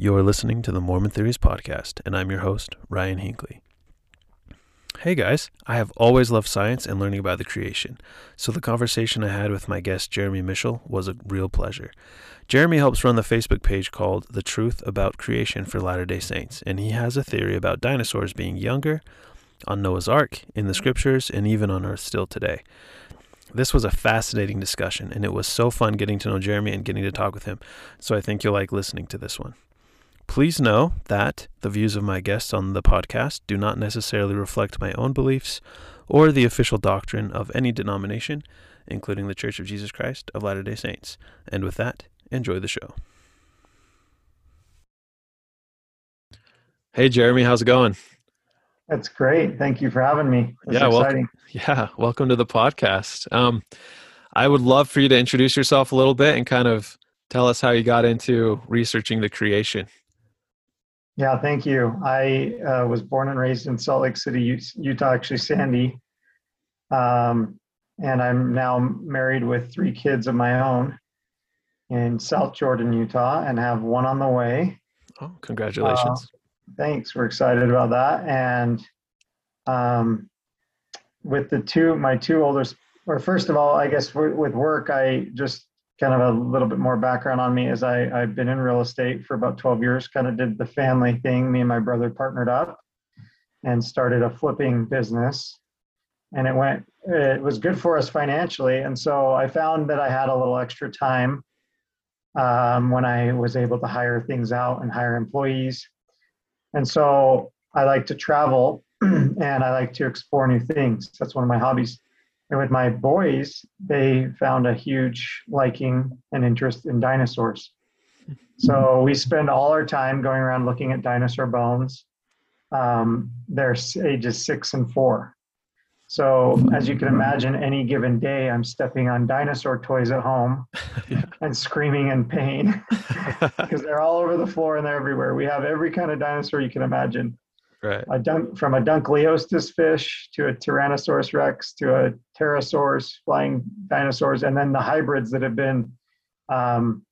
You're listening to the Mormon Theories Podcast, and I'm your host, Ryan Hinckley. Hey guys, I have always loved science and learning about the creation, so the conversation I had with my guest Jeremy Michel was a real pleasure. Jeremy helps run the Facebook page called The Truth About Creation for Latter day Saints, and he has a theory about dinosaurs being younger on Noah's Ark, in the scriptures, and even on Earth still today. This was a fascinating discussion, and it was so fun getting to know Jeremy and getting to talk with him, so I think you'll like listening to this one. Please know that the views of my guests on the podcast do not necessarily reflect my own beliefs or the official doctrine of any denomination, including the Church of Jesus Christ of Latter day Saints. And with that, enjoy the show. Hey, Jeremy, how's it going? That's great. Thank you for having me. That's yeah, welcome. Yeah, welcome to the podcast. Um, I would love for you to introduce yourself a little bit and kind of tell us how you got into researching the creation. Yeah, thank you. I uh, was born and raised in Salt Lake City, Utah, actually, Sandy. Um, and I'm now married with three kids of my own in South Jordan, Utah, and have one on the way. Oh, congratulations. Uh, thanks. We're excited about that. And um, with the two, my two oldest, or first of all, I guess with work, I just kind of a little bit more background on me is I, I've been in real estate for about 12 years, kind of did the family thing. Me and my brother partnered up and started a flipping business. And it went, it was good for us financially. And so I found that I had a little extra time um, when I was able to hire things out and hire employees. And so I like to travel and I like to explore new things. That's one of my hobbies. And with my boys, they found a huge liking and interest in dinosaurs. So we spend all our time going around looking at dinosaur bones. Um, they're ages six and four. So as you can imagine, any given day, I'm stepping on dinosaur toys at home yeah. and screaming in pain because they're all over the floor and they're everywhere. We have every kind of dinosaur you can imagine. Right. A dunk, from a Dunkleosteus fish to a Tyrannosaurus rex to a pterosaurs, flying dinosaurs, and then the hybrids that have been um,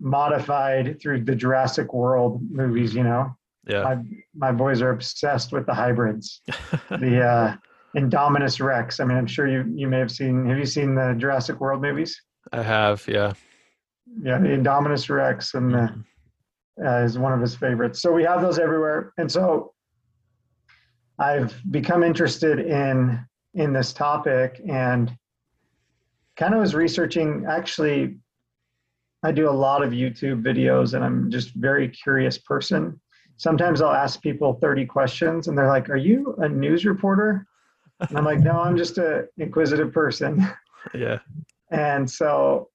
modified through the Jurassic World movies. You know, yeah. My my boys are obsessed with the hybrids. the uh, Indominus Rex. I mean, I'm sure you you may have seen. Have you seen the Jurassic World movies? I have. Yeah. Yeah, the Indominus Rex and the, mm-hmm. uh, is one of his favorites. So we have those everywhere, and so I've become interested in in this topic and kind of was researching actually I do a lot of YouTube videos and I'm just very curious person. Sometimes I'll ask people 30 questions and they're like, "Are you a news reporter?" And I'm like, "No, I'm just a inquisitive person." Yeah. And so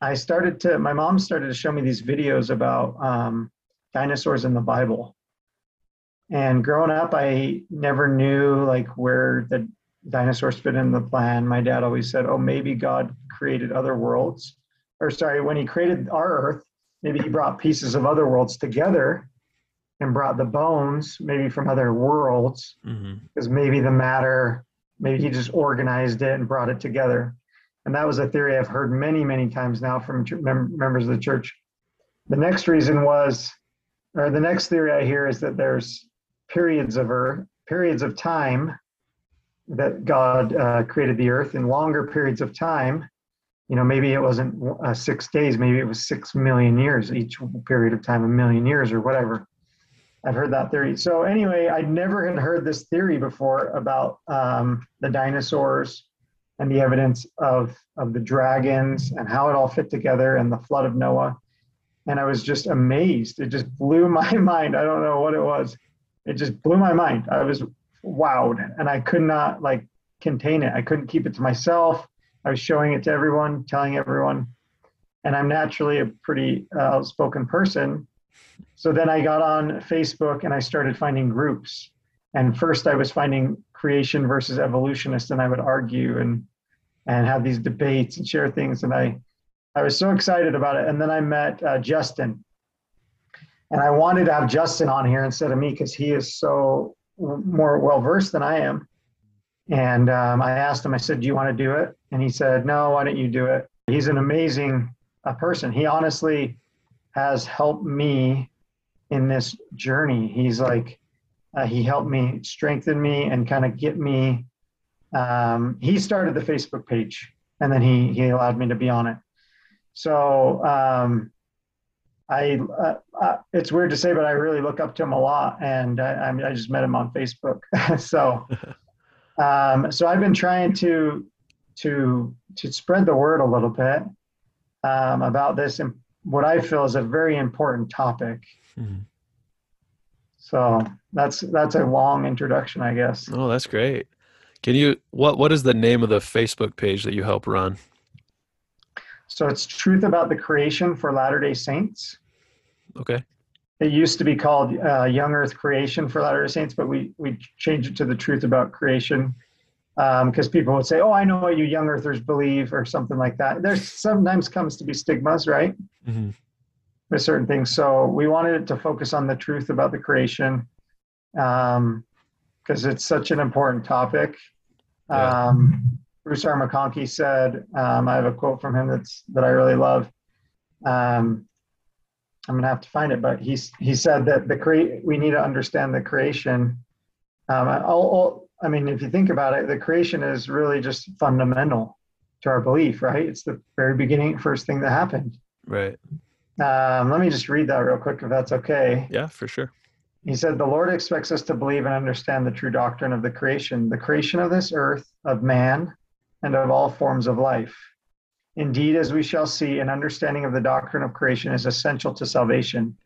I started to my mom started to show me these videos about um, dinosaurs in the Bible. And growing up, I never knew like where the dinosaurs fit in the plan. My dad always said, "Oh, maybe God created other worlds." Or sorry, when he created our Earth, maybe he brought pieces of other worlds together and brought the bones maybe from other worlds because mm-hmm. maybe the matter maybe he just organized it and brought it together and that was a theory i've heard many many times now from mem- members of the church the next reason was or the next theory i hear is that there's periods of earth, periods of time that God uh, created the earth in longer periods of time. You know, maybe it wasn't uh, six days, maybe it was six million years, each period of time, a million years or whatever. I've heard that theory. So, anyway, I'd never had heard this theory before about um, the dinosaurs and the evidence of, of the dragons and how it all fit together and the flood of Noah. And I was just amazed. It just blew my mind. I don't know what it was it just blew my mind. I was wowed and I could not like contain it. I couldn't keep it to myself. I was showing it to everyone, telling everyone. And I'm naturally a pretty uh, outspoken person. So then I got on Facebook and I started finding groups. And first I was finding creation versus evolutionists and I would argue and and have these debates and share things and I I was so excited about it. And then I met uh, Justin and I wanted to have Justin on here instead of me because he is so more well versed than I am. And um, I asked him, I said, Do you want to do it? And he said, No, why don't you do it? He's an amazing uh, person. He honestly has helped me in this journey. He's like, uh, he helped me strengthen me and kind of get me. Um, he started the Facebook page and then he, he allowed me to be on it. So um, I, uh, uh, it's weird to say, but I really look up to him a lot and I, I just met him on Facebook. so, um, so I've been trying to, to, to spread the word a little bit um, about this and what I feel is a very important topic. Mm-hmm. So that's that's a long introduction, I guess. Oh, that's great. Can you what what is the name of the Facebook page that you help run? So it's Truth About the Creation for Latter Day Saints. Okay. It used to be called uh, Young Earth Creation for Latter Day Saints, but we we changed it to the Truth About Creation because um, people would say, "Oh, I know what you young earthers believe," or something like that. There sometimes comes to be stigmas, right? Mm-hmm with certain things. So we wanted it to focus on the truth about the creation because um, it's such an important topic. Yeah. Um, Bruce R. McConkie said, um, I have a quote from him that's that I really love. Um, I'm gonna have to find it, but he he said that the create we need to understand the creation. Um, I'll, I'll, I mean, if you think about it, the creation is really just fundamental to our belief, right? It's the very beginning, first thing that happened. Right. Um, let me just read that real quick, if that's okay. Yeah, for sure. He said, The Lord expects us to believe and understand the true doctrine of the creation, the creation of this earth, of man, and of all forms of life. Indeed, as we shall see, an understanding of the doctrine of creation is essential to salvation.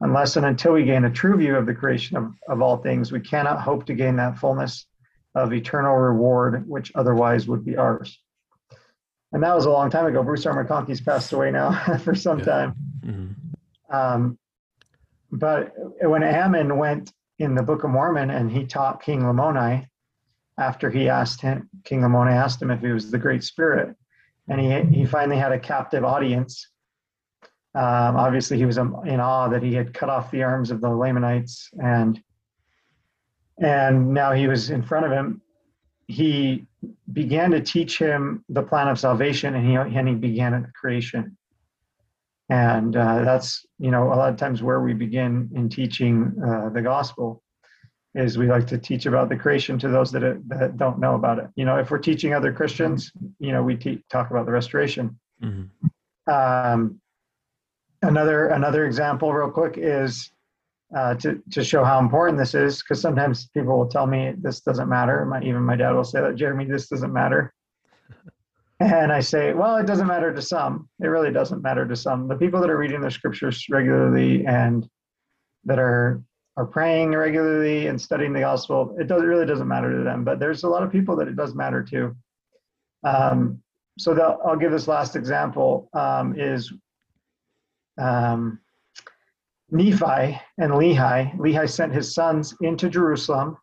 Unless and until we gain a true view of the creation of, of all things, we cannot hope to gain that fullness of eternal reward which otherwise would be ours and that was a long time ago. Bruce R. McConkie's passed away now for some yeah. time. Mm-hmm. Um, but when Ammon went in the Book of Mormon and he taught King Lamoni, after he asked him, King Lamoni asked him if he was the Great Spirit, and he he finally had a captive audience. Um, obviously, he was in awe that he had cut off the arms of the Lamanites, and and now he was in front of him. He began to teach him the plan of salvation, and he and he began at creation. And uh, that's you know a lot of times where we begin in teaching uh, the gospel is we like to teach about the creation to those that, that don't know about it. You know, if we're teaching other Christians, you know, we te- talk about the restoration. Mm-hmm. Um, another another example, real quick, is uh, to, to show how important this is because sometimes people will tell me this doesn't matter my, even my dad will say that jeremy this doesn't matter and i say well it doesn't matter to some it really doesn't matter to some the people that are reading the scriptures regularly and that are are praying regularly and studying the gospel it does, it really doesn't matter to them but there's a lot of people that it does matter to um, so the, i'll give this last example um, is um, Nephi and Lehi, Lehi sent his sons into Jerusalem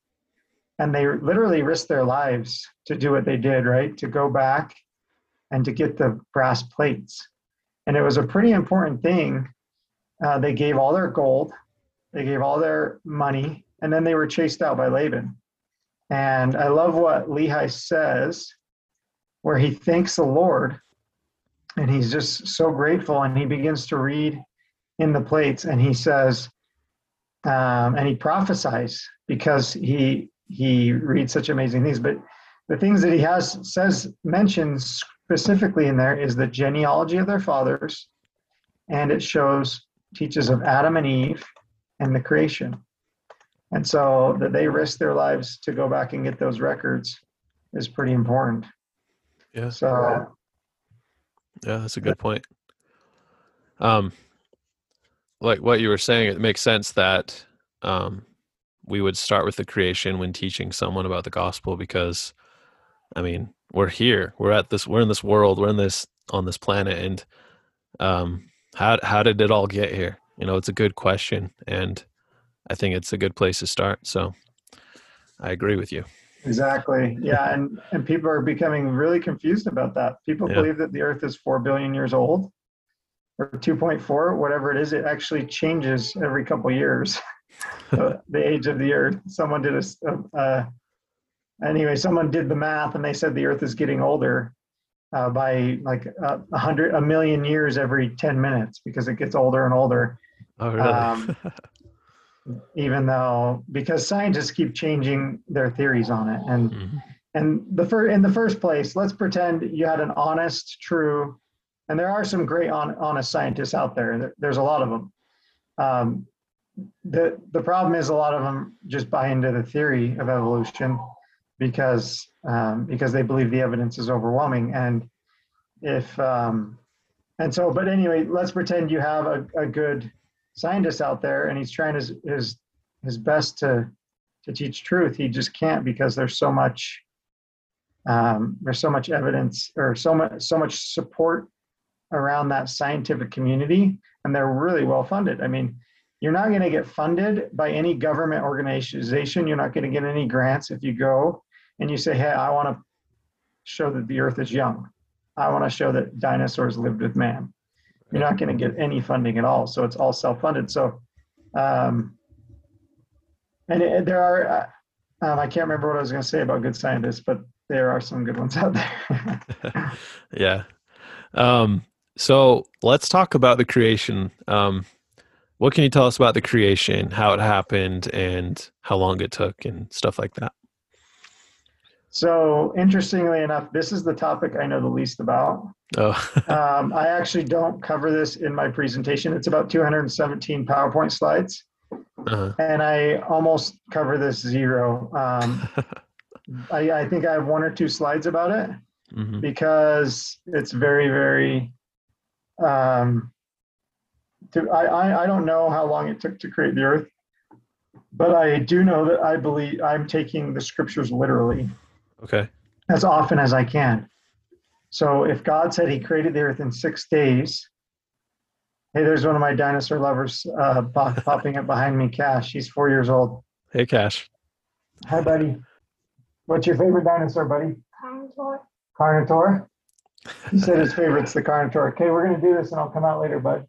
and they literally risked their lives to do what they did, right? To go back and to get the brass plates. And it was a pretty important thing. Uh, they gave all their gold, they gave all their money, and then they were chased out by Laban. And I love what Lehi says, where he thanks the Lord and he's just so grateful and he begins to read in the plates and he says um, and he prophesies because he he reads such amazing things but the things that he has says mentions specifically in there is the genealogy of their fathers and it shows teaches of adam and eve and the creation. And so that they risk their lives to go back and get those records is pretty important. Yeah. So yeah that's a good point. Um like what you were saying, it makes sense that um, we would start with the creation when teaching someone about the gospel because, I mean, we're here, we're at this, we're in this world, we're in this on this planet, and um, how how did it all get here? You know, it's a good question, and I think it's a good place to start. So, I agree with you. Exactly. Yeah, and and people are becoming really confused about that. People yeah. believe that the Earth is four billion years old, or 2.4, whatever it is, it actually changes every couple years. the age of the Earth. Someone did a, uh, anyway, someone did the math and they said the Earth is getting older uh, by like a, a hundred, a million years every 10 minutes because it gets older and older. Oh, really? Um, even though because scientists keep changing their theories on it and Mhm. and the fir- in the first place let's pretend you had an honest true and there are some great on, honest scientists out there There- there's a lot of them um, the the problem is a lot of them just buy into the theory of evolution because um, because they believe the evidence is overwhelming and if um, and so but anyway let's pretend you have a, a good scientist out there and he's trying his his his best to to teach truth. He just can't because there's so much um, there's so much evidence or so much so much support around that scientific community and they're really well funded. I mean you're not going to get funded by any government organization. You're not going to get any grants if you go and you say hey i want to show that the earth is young. I want to show that dinosaurs lived with man you're not going to get any funding at all so it's all self-funded so um, and it, there are uh, um, i can't remember what i was going to say about good scientists but there are some good ones out there yeah. Um, so let's talk about the creation. Um, what can you tell us about the creation, how it happened, and how long it took, and stuff like that? So interestingly enough this is the topic i know the least about. Oh, um, i actually don't cover this in my presentation. It's about 217 powerpoint slides. Uh, and i almost cover this zero. Um, I, I think i have one or two slides about it mhm. because it's very very um to, I, I i don't know how long it took to create the earth but i do know that i believe i'm taking the scriptures literally Okay. as often as i can so if god said he created the earth in six days hey there's one of my dinosaur lovers uh pop, popping up behind me cash he's four years old Hey, Cash. hi buddy what's your favorite dinosaur buddy Carnotaur. Carnotaur. He said his favorite's the Carnotaur. Okay, we're gonna do this and I'll come out later, bud.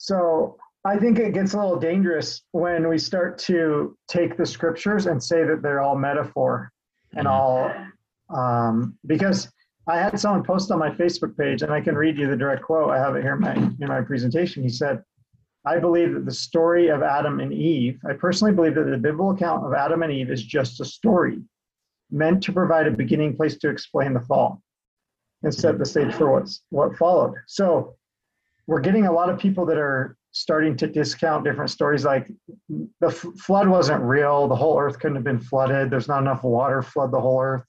So I think it gets a little dangerous when we start to take the scriptures and say that they're all metaphor and Mhm. all um, because I had someone post on my Facebook page and I can read you the direct quote. I have it here in my in my presentation. He said, I believe that the story of Adam and Eve, I personally believe that the biblical account of Adam and Eve is just a story meant to provide a beginning place to explain the fall and set the stage for what's what followed. So we're getting a lot of people that are starting to discount different stories like the f- flood wasn't real, the whole earth couldn't have been flooded, there's not enough water to flood the whole earth.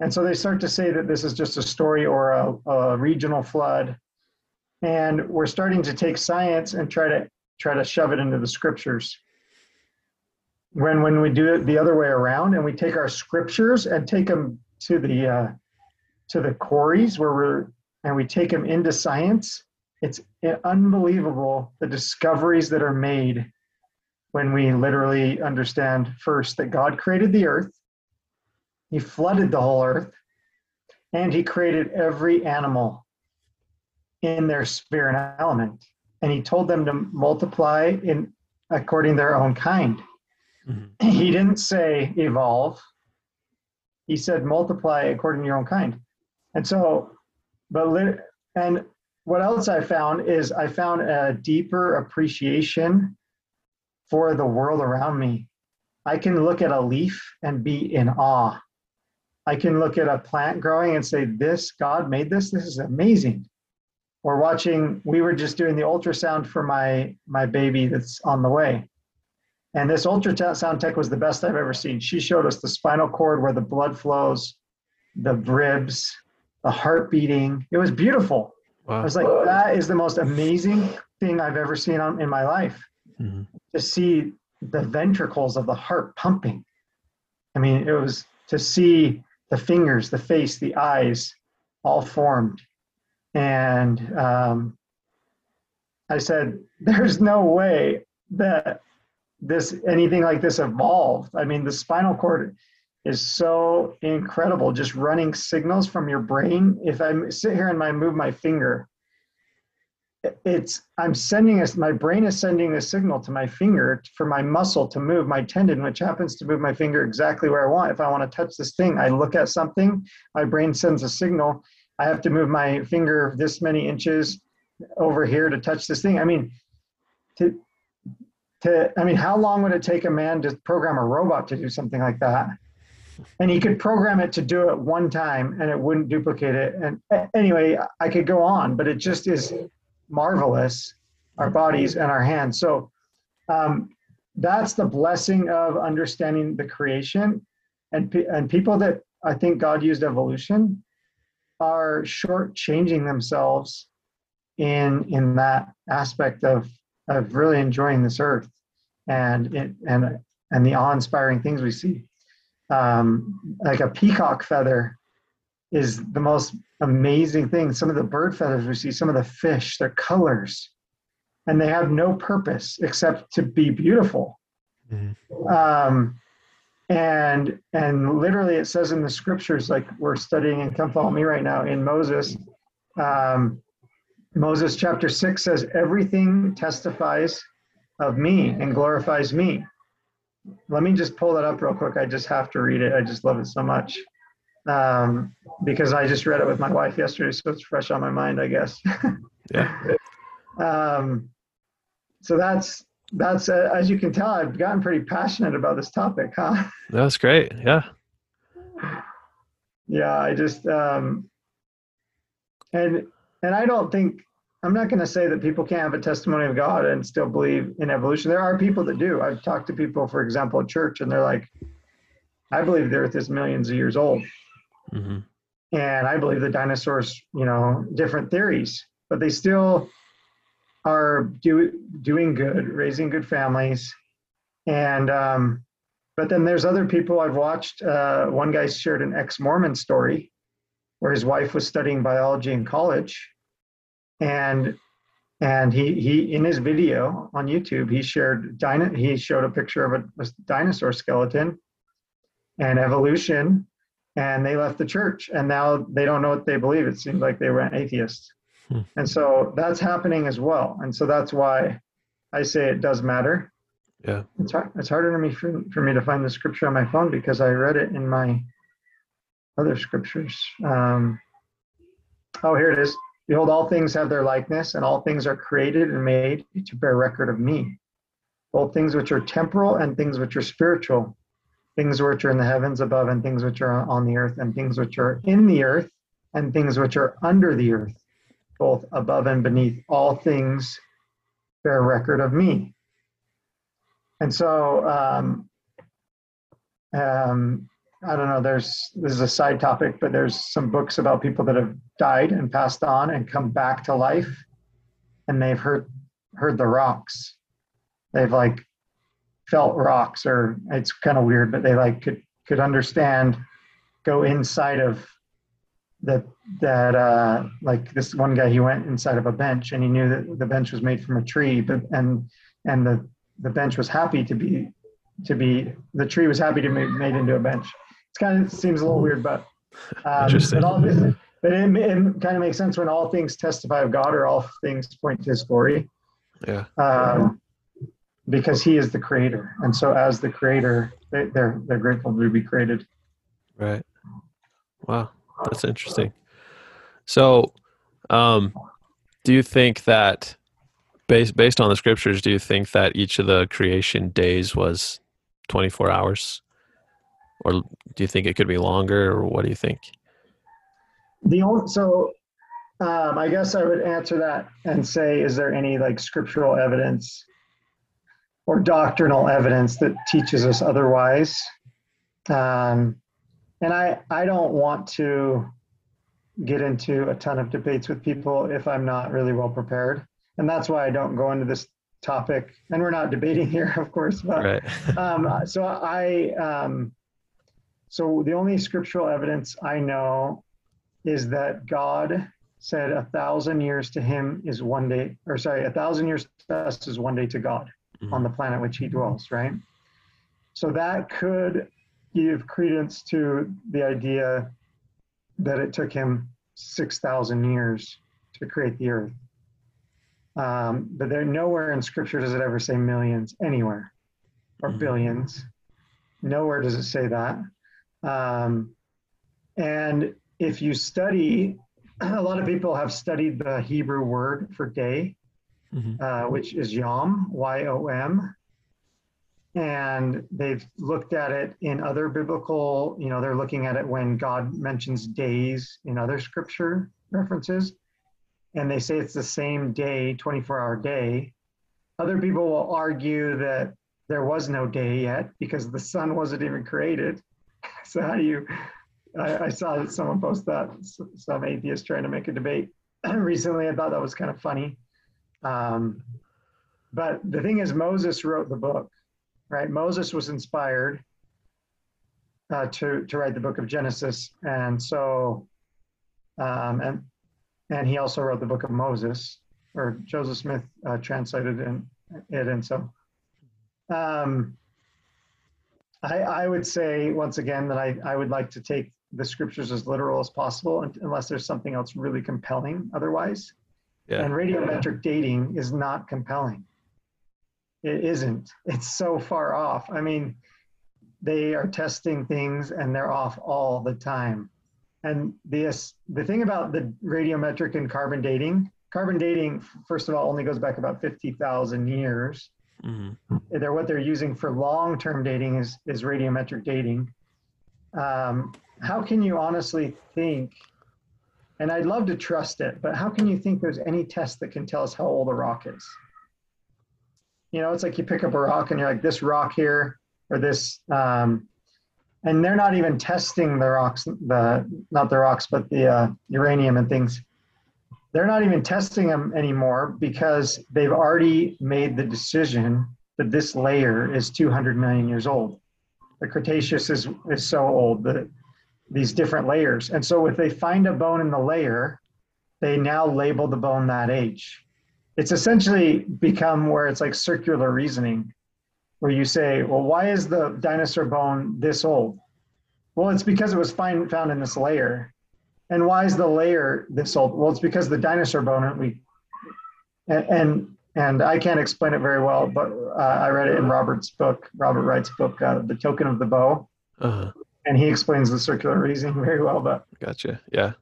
And so they start to say that this is just a story or a, a regional flood. And we're starting to take science and try to try to shove it into the scriptures when when we do it the other way around and we take our scriptures and take them to the uh, to the quarries where we're and we take them into science it's unbelievable the discoveries that are made when we literally understand first that god created the earth he flooded the whole earth and he created every animal in their sphere and element and he told them to multiply in according their own kind. Mhm. he didn't say evolve. He said multiply according to your own kind. And so but and what else i found is i found a deeper appreciation for the world around me i can look at a leaf and be in awe i can look at a plant growing and say this god made this this is amazing or watching we were just doing the ultrasound for my my baby that's on the way and this ultrasound tech was the best I've ever seen. She showed us the spinal cord where the blood flows, the ribs, the heart beating. It was beautiful. I was like, that is the most amazing thing I've ever seen on, in my life Mhm. to see the ventricles of the heart pumping. I mean, it was to see the fingers, the face, the eyes all formed. And um, I said, there's no way that this anything like this evolved. I mean, the spinal cord is so incredible, just running signals from your brain. If I sit here and I move my finger, it's I'm sending us my brain is sending a signal to my finger for my muscle to move my tendon, which happens to move my finger exactly where I want. If I want to touch this thing, I look at something, my brain sends a signal. I have to move my finger this many inches over here to touch this thing. I mean, to to I mean, how long would it take a man to program a robot to do something like that? And he could program it to do it one time and it wouldn't duplicate it. And anyway, I could go on, but it just is marvelous, our bodies and our hands. So um, that's the blessing of understanding the creation. And, and people that I think God used evolution are shortchanging themselves in in that aspect of of really enjoying this earth and and and the awe-inspiring things we see. Um, like a peacock feather is the most amazing thing. Some of the bird feathers we see, some of the fish, their colors, and they have no purpose except to be beautiful. Mm-hmm. Um, and and literally, it says in the scriptures, like we're studying and come follow me right now in Moses. Um, Moses chapter 6 says, Everything testifies of me and glorifies me. Let me just pull that up real quick. I just have to read it. I just love it so much. Um, because I just read it with my wife yesterday, so it's fresh on my mind, I guess. yeah. Um, so that's that's uh, as you can tell, I've gotten pretty passionate about this topic, huh? That's great. Yeah. Yeah, I just um, and and I don't think I'm not going to say that people can't have a testimony of God and still believe in evolution. There are people that do. I've talked to people, for example, at church, and they're like, "I believe the Earth is millions of years old," mm-hmm. and I believe the dinosaurs, you know, different theories, but they still are do, doing good, raising good families, and um, but then there's other people I've watched. Uh, one guy shared an ex-Mormon story where his wife was studying biology in college and and he he in his video on youtube he shared dino, he showed a picture of a, a dinosaur skeleton and evolution and they left the church and now they don't know what they believe it seems like they were atheists hmm. and so that's happening as well and so that's why i say it does matter yeah it's hard it's harder for me for, for me to find the scripture on my phone because i read it in my other scriptures. Um, oh, here it is. Behold, all things have their likeness, and all things are created and made to bear record of me. Both things which are temporal and things which are spiritual, things which are in the heavens above and things which are on the earth, and things which are in the earth and things which are under the earth, both above and beneath. All things bear record of me. And so, um, um, I don't know, there's this is a side topic, but there's some books about people that have died and passed on and come back to life and they've heard heard the rocks. They've like felt rocks or it's kind of weird, but they like could could understand, go inside of that that uh like this one guy he went inside of a bench and he knew that the bench was made from a tree but and and the the bench was happy to be to be the tree was happy to be made into a bench it's kind of seems a little weird, but um, Interesting. But, all, but it, it, kind of makes sense when all things testify of God or all things point to His glory. Yeah. Um, because He is the Creator, and so as the Creator, they, they're they're grateful to be created. Right. Wow, that's interesting. So, um, do you think that based based on the scriptures, do you think that each of the creation days was 24 hours? Or do you think it could be longer, or what do you think? The only, so um, I guess I would answer that and say, is there any like scriptural evidence or doctrinal evidence that teaches us otherwise? Um, and I, I don't want to get into a ton of debates with people if I'm not really well prepared. And that's why I don't go into this topic. And we're not debating here, of course. But right. um, so I, um, so the only scriptural evidence I know is that God said a thousand years to him is one day, or sorry, a thousand years to us is one day to God mm-hmm. on the planet which he dwells, right? So that could give credence to the idea that it took him 6,000 years to create the earth. Um, but there nowhere in scripture does it ever say millions anywhere or mm-hmm. billions. Nowhere does it say that. Um, and if you study, a lot of people have studied the Hebrew word for day, Mhm. uh, which is Yom, Y O M. And they've looked at it in other biblical, you know, they're looking at it when God mentions days in other scripture references. And they say it's the same day, 24 hour day. Other people will argue that there was no day yet because the sun wasn't even created. So, how do you? I, I saw that someone post that, some atheist trying to make a debate recently. I thought that was kind of funny. Um, but the thing is, Moses wrote the book, right? Moses was inspired uh, to to write the book of Genesis, and so, um, and and he also wrote the book of Moses, or Joseph Smith uh, translated in, it, and so. Um, I, I would say once again that I, I would like to take the scriptures as literal as possible, unless there's something else really compelling. Otherwise, Yeah. and radiometric dating is not compelling. It isn't. It's so far off. I mean, they are testing things and they're off all the time. And this the thing about the radiometric and carbon dating, carbon dating, first of all, only goes back about 50,000 years. Mhm. They're what they're using for long-term dating is is radiometric dating. Um, how can you honestly think? And I'd love to trust it, but how can you think there's any test that can tell us how old a rock is? You know, it's like you pick up a rock and you're like, this rock here or this, um, and they're not even testing the rocks, the not the rocks, but the uh, uranium and things they're not even testing them anymore because they've already made the decision that this layer is 200 million years old. The Cretaceous is, is so old that these different layers. And so if they find a bone in the layer, they now label the bone that age. It's essentially become where it's like circular reasoning, where you say, well, why is the dinosaur bone this old? Well, it's because it was find, found in this layer. And why is the layer this old? Well, it's because the dinosaur bone we and and, and I can't explain it very well, but uh, I read it in Robert's book, Robert Wright's book, uh, The Token of the Bow, Uh-huh. and he explains the circular reasoning very well. But Gotcha. Yeah.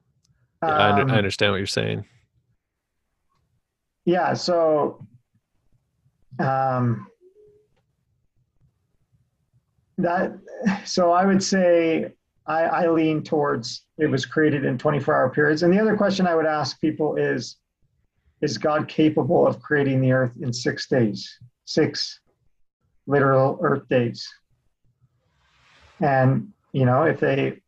Yeah, I, under- um, I understand what you're saying. yeah, so um, that so I would say I, I lean towards it was created in 24 hour periods. And the other question I would ask people is Is God capable of creating the earth in six days? Six literal earth days. And you know, if they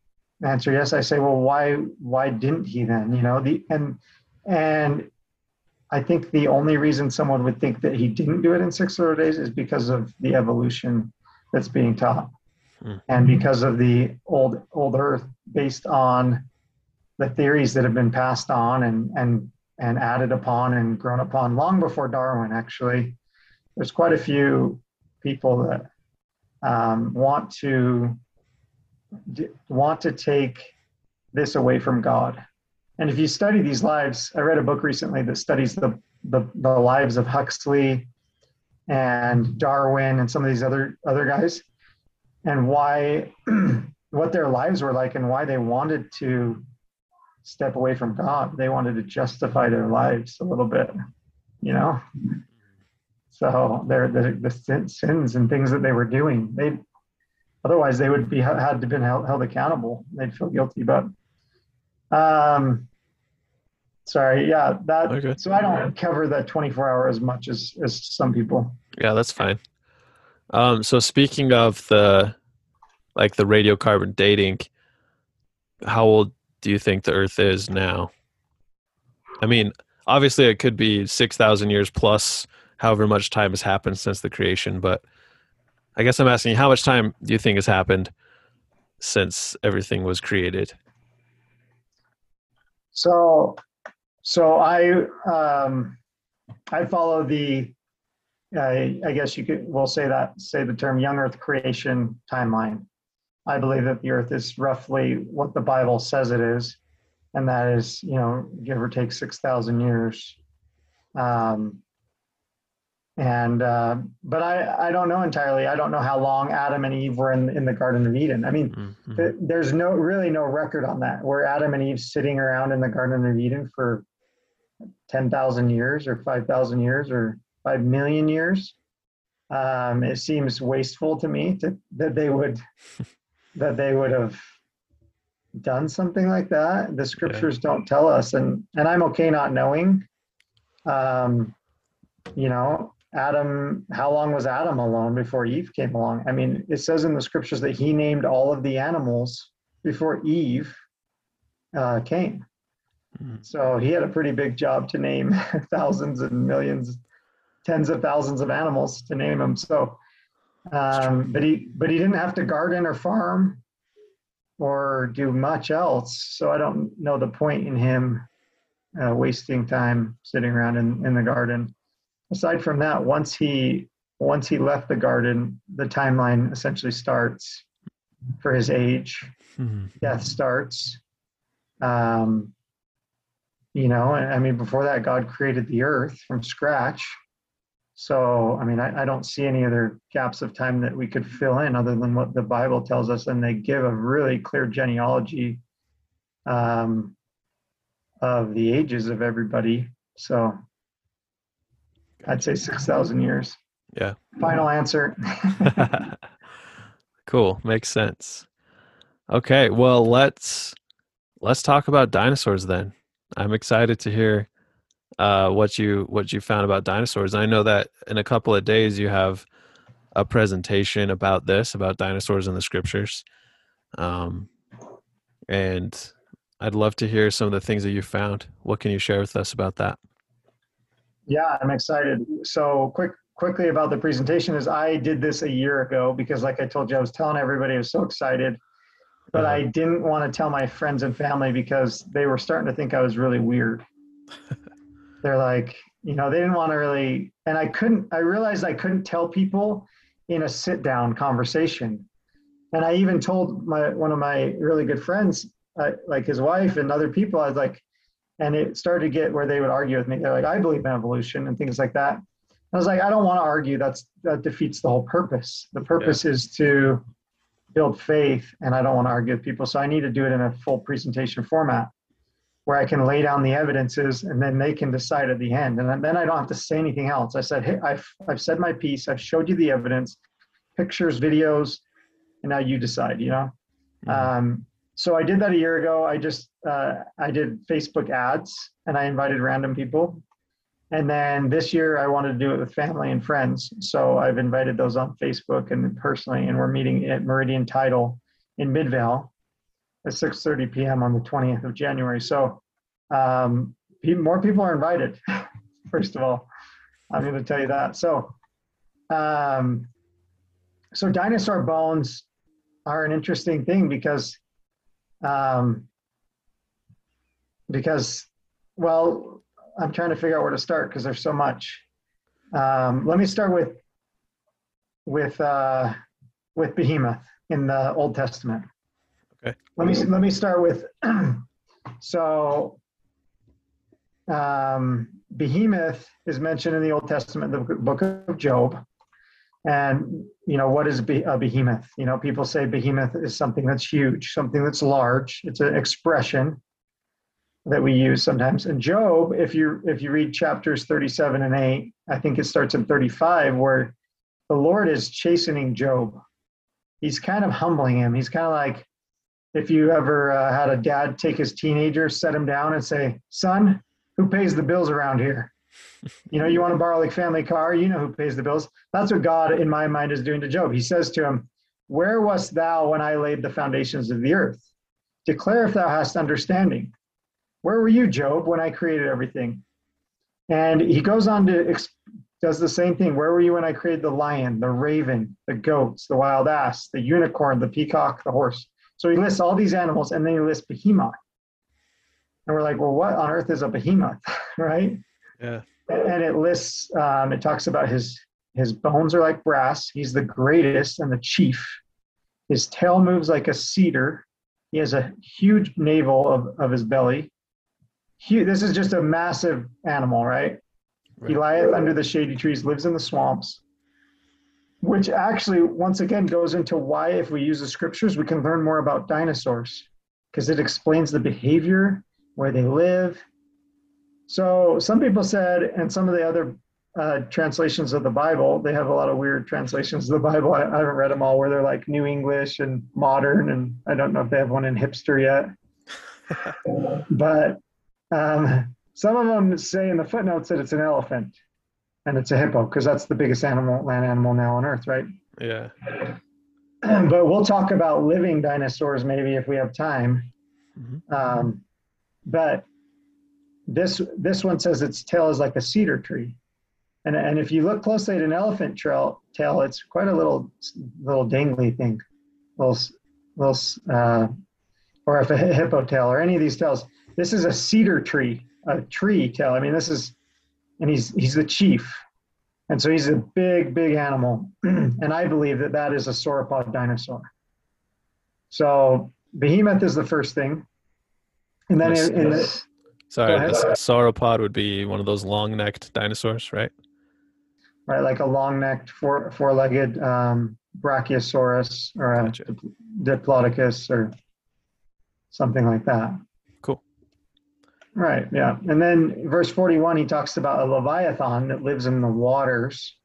answer yes, I say, well, why why didn't he then? You know, the and and I think the only reason someone would think that he didn't do it in six literal days is because of the evolution that's being taught Hmm. and because of the old old earth based on the theories that have been passed on and and and added upon and grown upon long before darwin actually there's quite a few people that um, want to d- want to take this away from god and if you study these lives i read a book recently that studies the the, the lives of huxley and darwin and some of these other other guys and why what their lives were like and why they wanted to step away from God. They wanted to justify their lives a little bit, you know. So their the, the sins and things that they were doing, they otherwise they would be had to been held, held accountable. They'd feel guilty, but um, sorry, yeah, that. Okay. So I don't cover that 24 hour as much as as some people. Yeah, that's fine. Um, so speaking of the like the radiocarbon dating, how old do you think the Earth is now? I mean, obviously it could be six thousand years plus, however much time has happened since the creation. But I guess I'm asking, how much time do you think has happened since everything was created? So, so I um, I follow the I I guess you could we'll say that say the term young Earth creation timeline. I believe that the Earth is roughly what the Bible says it is, and that is you know give or take six thousand years. Um, and uh, but I I don't know entirely. I don't know how long Adam and Eve were in in the Garden of Eden. I mean, Mhm. th- there's no really no record on that where adam and eve sitting around in the garden of eden for 10,000 years or 5,000 years or 5 million years. Um, it seems wasteful to me to, that they would that they would have done something like that. The scriptures yeah. don't tell us, and and I'm okay not knowing. Um, you know, Adam. How long was Adam alone before Eve came along? I mean, it says in the scriptures that he named all of the animals before Eve uh, came. Mm-hmm. So he had a pretty big job to name thousands and millions, tens of thousands of animals to name them. So, um, but he but he didn't have to garden or farm or do much else. So I don't know the point in him uh, wasting time sitting around in, in the garden. Aside from that, once he once he left the garden, the timeline essentially starts for his age. Mm-hmm. Death starts. Um, you know, I mean, before that, God created the earth from scratch. So, I mean, I, I, don't see any other gaps of time that we could fill in other than what the Bible tells us. And they give a really clear genealogy um, of the ages of everybody. So, I'd say 6,000 years. Yeah. Final answer. cool. Makes sense. Okay. Well, let's let's talk about dinosaurs then. I'm excited to hear uh, what you what you found about dinosaurs. I know that in a couple of days you have a presentation about this about dinosaurs in the scriptures, um, and I'd love to hear some of the things that you found. What can you share with us about that? Yeah, I'm excited. So quick quickly about the presentation is I did this a year ago because like I told you, I was telling everybody I was so excited but uh-huh. I didn't want to tell my friends and family because they were starting to think I was really weird. They're like, you know, they didn't want to really, and I couldn't, I realized I couldn't tell people in a sit down conversation. And I even told my, one of my really good friends, uh, like his wife and other people, I was like, and it started to get where they would argue with me. They're like, I believe in evolution and things like that. I was like, I don't want to argue. That's, that defeats the whole purpose. The purpose yeah. is to, build faith and I don't want to argue with people. So I need to do it in a full presentation format where I can lay down the evidences and then they can decide at the end. And then I don't have to say anything else. I said, hey, I've, I've said my piece. I've showed you the evidence, pictures, videos, and now you decide, you know? Mm-hmm. Um, so I did that a year ago. I just, uh, I did Facebook ads and I invited random people and then this year, I wanted to do it with family and friends. So I've invited those on Facebook and personally, and we're meeting at Meridian Title in Midvale at 6:30 p.m. on the 20th of January. So um, more people are invited. First of all, I'm going to tell you that. So, um, so dinosaur bones are an interesting thing because, um, because, well, I'm trying to figure out where to start because there's so much. Um, let me start with with uh, with Behemoth in the Old Testament. Okay. Let me let me start with so um, Behemoth is mentioned in the Old Testament, the book of Job. And you know what is a behemoth? You know, people say behemoth is something that's huge, something that's large. It's an expression that we use sometimes. And Job, if you if you read chapters 37 and 8, I think it starts in 35, where the Lord is chastening Job. He's kind of humbling him. He's kind of like if you ever uh, had a dad take his teenager, set him down, and say, "Son, who pays the bills around here?" You know, you want to borrow like family car, you know who pays the bills. That's what God, in my mind, is doing to Job. He says to him, Where wast thou when I laid the foundations of the earth? Declare if thou hast understanding. Where were you, Job, when I created everything? And he goes on to does the same thing. Where were you when I created the lion, the raven, the goats, the wild ass, the unicorn, the peacock, the horse? So he lists all these animals and then he lists behemoth. And we're like, well, what on earth is a behemoth, right? Yeah. And it lists, um, it talks about his his bones are like brass. He's the greatest and the chief. His tail moves like a cedar. He has a huge navel of, of his belly he, this is just a massive animal, right? right? He lieth under the shady trees, lives in the swamps, which actually, once again, goes into why, if we use the scriptures, we can learn more about dinosaurs because it explains the behavior, where they live. So some people said, and some of the other uh, translations of the Bible, they have a lot of weird translations of the Bible. I, I haven't read them all, where they're like New English and modern, and I don't know if they have one in hipster yet. but um, some of them say in the footnotes that it's an elephant and it's a hippo because that's the biggest animal, land animal now on Earth, right? Yeah. but we'll talk about living dinosaurs maybe if we have time. Mhm. Um, but this this one says its tail is like a cedar tree, and and if you look closely at an elephant trail tail, it's quite a little little dangly thing, little little uh, or if a hi- hippo tail or any of these tails. This is a cedar tree, a tree tail. I mean, this is, and he's he's the chief, and so he's a big big animal, and I believe that that is a sauropod dinosaur. So behemoth is the first thing, and then Yes, in, in the, Sorry, sauropod would be one of those long-necked dinosaurs, right? right, like a long-necked, four four-legged um, brachiosaurus or a Gotcha. diplodocus or something like that. Right, yeah. And then verse 41, he talks about a leviathan that lives in the waters,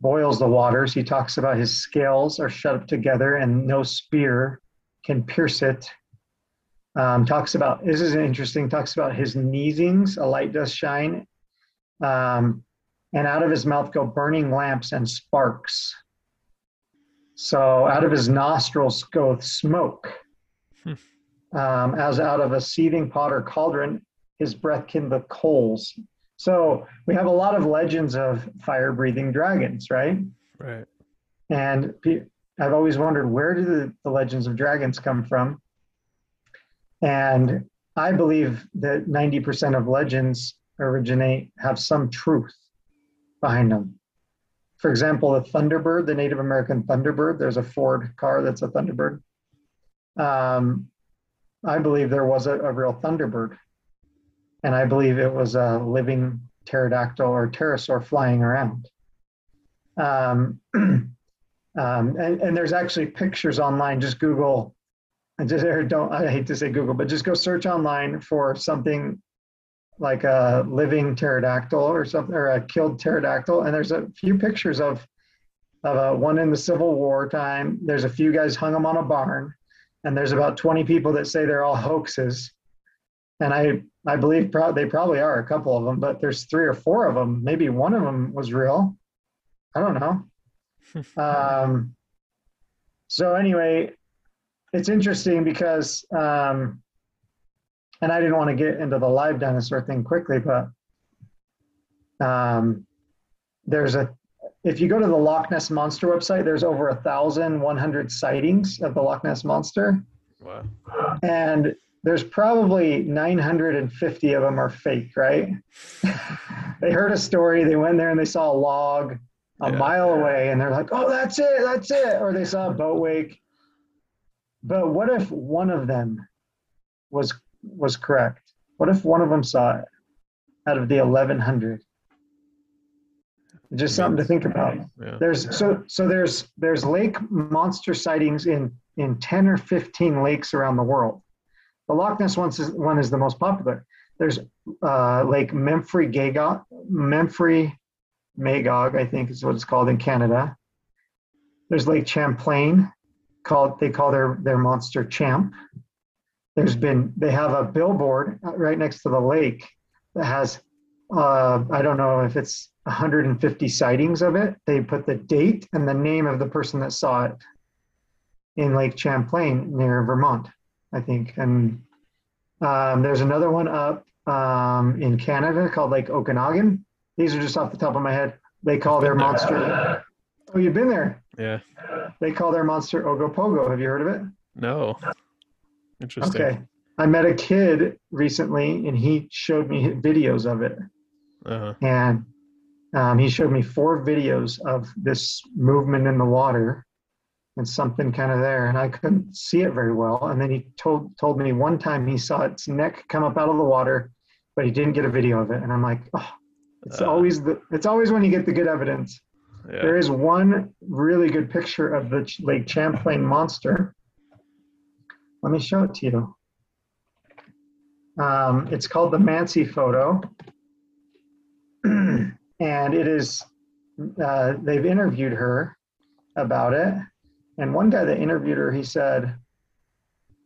boils the waters. He talks about his scales are shut up together and no spear can pierce it. Um, talks about, this is interesting, talks about his sneezings, a light does shine. Um, and out of his mouth go burning lamps and sparks. So out of his nostrils goeth smoke. Um, as out of a seething pot or cauldron, his breath kindleth coals. So we have a lot of legends of fire breathing dragons, right? Right. And I've always wondered where do the, the legends of dragons come from? And I believe that 90% of legends originate, have some truth behind them. For example, the Thunderbird, the Native American Thunderbird, there's a Ford car that's a Thunderbird. Um, I believe there was a, a real Thunderbird. And I believe it was a living pterodactyl or pterosaur flying around. Um, um, and, and there's actually pictures online. Just Google, and just don't I hate to say Google, but just go search online for something like a living pterodactyl or something, or a killed pterodactyl. And there's a few pictures of of a, one in the Civil War time. There's a few guys hung them on a barn, and there's about 20 people that say they're all hoaxes. And I I believe pro- they probably are a couple of them, but there's three or four of them. Maybe one of them was real. I don't know. um, so anyway, it's interesting because, um, and I didn't want to get into the live dinosaur thing quickly, but um, there's a, if you go to the Loch Ness Monster website, there's over a thousand one hundred sightings of the Loch Ness Monster, Wow. and there's probably 950 of them are fake, right? they heard a story, they went there and they saw a log a Yeah. mile away, and they're like, "Oh, that's it, that's it," or they saw a boat wake. But what if one of them was was correct? What if one of them saw it out of the 1100? Just something to think about. Yeah. There's so so there's there's lake monster sightings in in 10 or 15 lakes around the world. The Loch Ness one is, one is the most popular. There's uh, Lake Memphrey Gagog, Memphrey Magog, I think is what it's called in Canada. There's Lake Champlain, called they call their their monster Champ. There's been they have a billboard right next to the lake that has uh, I don't know if it's 150 sightings of it. They put the date and the name of the person that saw it in Lake Champlain near Vermont, I think. And um, there's another one up um, in Canada called Lake Okanagan. These are just off the top of my head. They call their monster. Oh, you've been there. Yeah. They call their monster Ogopogo. Have you heard of it? No. Interesting. Okay. I met a kid recently and he showed me videos of it. Uh-huh. and um, he showed me four videos of this movement in the water and something kind of there and i couldn't see it very well and then he told told me one time he saw its neck come up out of the water but he didn't get a video of it and i'm like oh it's Uh. always the it's always when you get the good evidence Yeah. there is one really good picture of the lake champlain monster let me show it to you Um, it's called the Mansi photo. and it is, uh, they've interviewed her about it. And one guy that interviewed her, he said,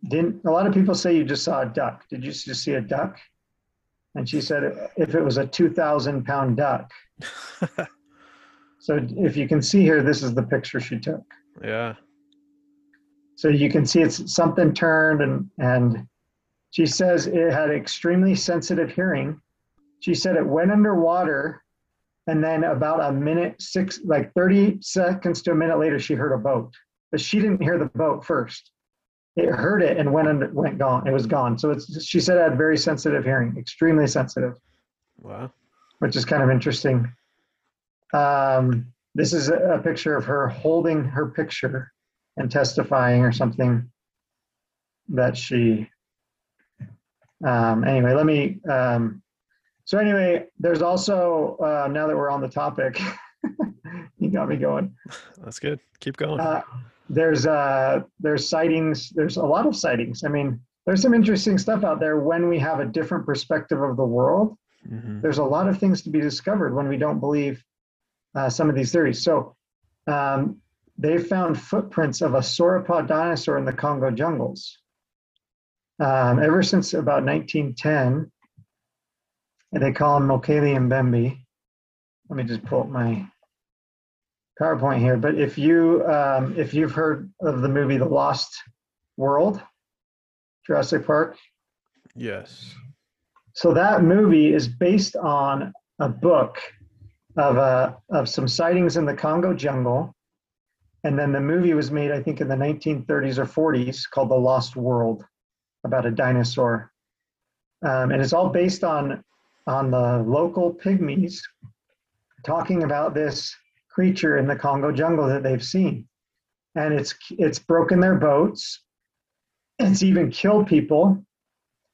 didn't a lot of people say you just saw a duck? Did you just see a duck? And she said, if it was a 2,000 pound duck. so if you can see here, this is the picture she took. Yeah. So you can see it's something turned and, and she says it had extremely sensitive hearing. She said it went underwater and then about a minute, six, like 30 seconds to a minute later, she heard a boat, but she didn't hear the boat first. It heard it and went under, went gone. It was gone. So it's, she said it had very sensitive hearing, extremely sensitive. Wow. Which is kind of interesting. Um, this is a picture of her holding her picture and testifying or something that she um, anyway let me um, so anyway there's also uh, now that we're on the topic you got me going. That's good. Keep going. Uh, there's uh there's sightings there's a lot of sightings. I mean there's some interesting stuff out there when we have a different perspective of the world. Mm-hmm. there's a lot of things to be discovered when we don't believe uh, some of these theories. So um, they found footprints of a sauropod dinosaur in the Congo jungles. Um, ever since about 1910, and they call him Mokele Mbembe. Let me just pull up my PowerPoint here. But if you um, if you've heard of the movie The Lost World, Jurassic Park, yes. So that movie is based on a book of uh, of some sightings in the Congo jungle and then the movie was made, I think, in the 1930s or 40s called The Lost World about a dinosaur. Um, and it's all based on, on the local pygmies talking about this creature in the Congo jungle that they've seen. And it's, it's broken their boats. It's even killed people.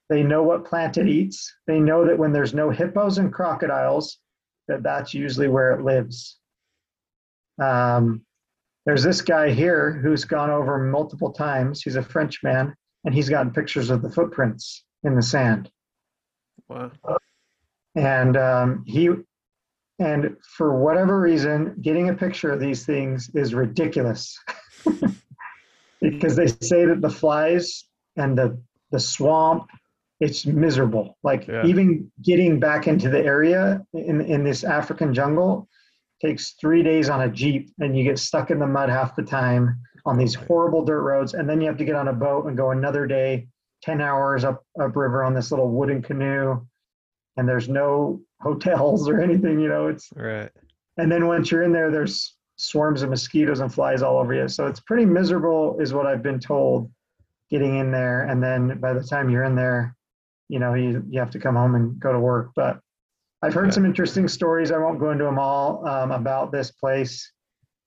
They know what plant it eats. They know that when there's no hippos and crocodiles, that that's usually where it lives. Um, there's this guy here who's gone over multiple times. He's a Frenchman, and he's gotten pictures of the footprints in the sand. Wow. And um, he, and for whatever reason, getting a picture of these things is ridiculous, because they say that the flies and the the swamp, it's miserable. Like yeah. even getting back into the area in in this African jungle takes three days on a jeep and you get stuck in the mud half the time on these horrible dirt roads and then you have to get on a boat and go another day 10 hours up upriver on this little wooden canoe and there's no hotels or anything you know it's right and then once you're in there there's swarms of mosquitoes and flies all over you so it's pretty miserable is what i've been told getting in there and then by the time you're in there you know you, you have to come home and go to work but I've heard some interesting stories. I won't go into them all um, about this place.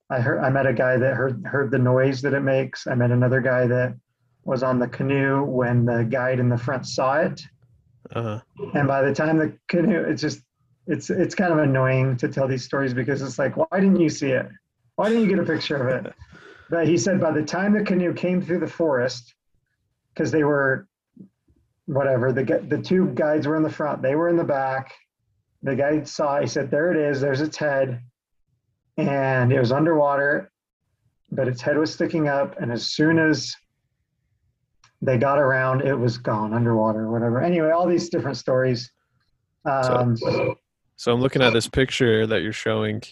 I heard I met a guy that heard heard the noise that it makes. I met another guy that was on the canoe when the guide in the front saw it. Uh-huh. And by the time the canoe, it's just it's it's kind of annoying to tell these stories because it's like, why didn't you see it? Why didn't you get a picture of it? But he said by the time the canoe came through the forest, because they were whatever the the two guides were in the front, they were in the back the guide saw, he said, There it is, there's its head. And it was underwater, but its head was sticking up. And as soon as they got around, it was gone underwater or whatever. Anyway, all these different stories. Um, so, so I'm looking at this picture that you're showing.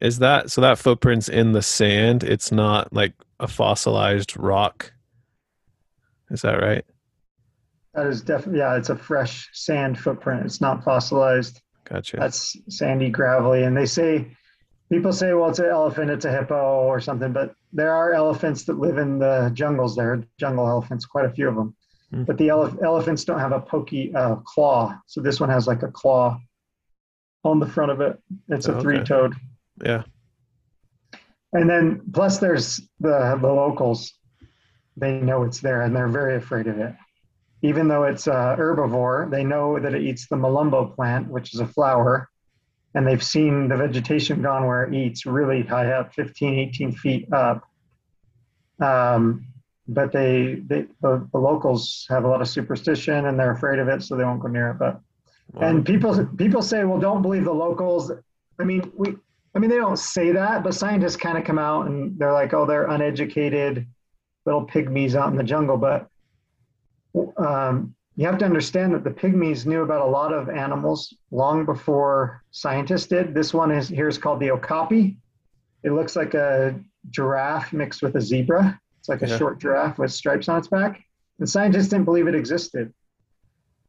Is that so? That footprint's in the sand. It's not like a fossilized rock. Is that right? That is definitely, yeah, it's a fresh sand footprint. It's not fossilized. Gotcha. That's sandy, gravelly. And they say, people say, well, it's an elephant, it's a hippo or something, but there are elephants that live in the jungles there, jungle elephants, quite a few of them. Mm. But the ele- elephants don't have a pokey uh, claw. So this one has like a claw on the front of it. It's a oh, okay. three toed. Yeah. And then plus there's the, the locals. They know it's there and they're very afraid of it even though it's a herbivore, they know that it eats the malumbo plant, which is a flower, and they've seen the vegetation gone where it eats really high up, 15, 18 feet up. Um, but they, they the, the locals have a lot of superstition and they're afraid of it, so they won't go near it. But Wow. and people people say, well, don't believe the locals. I mean, we I mean they don't say that, but scientists kind of come out and they're like, oh, they're uneducated little pygmies out in the jungle. But um, you have to understand that the pygmies knew about a lot of animals long before scientists did. This one is here is called the okapi. It looks like a giraffe mixed with a zebra. It's like a Yeah. short giraffe with stripes on its back. And scientists didn't believe it existed.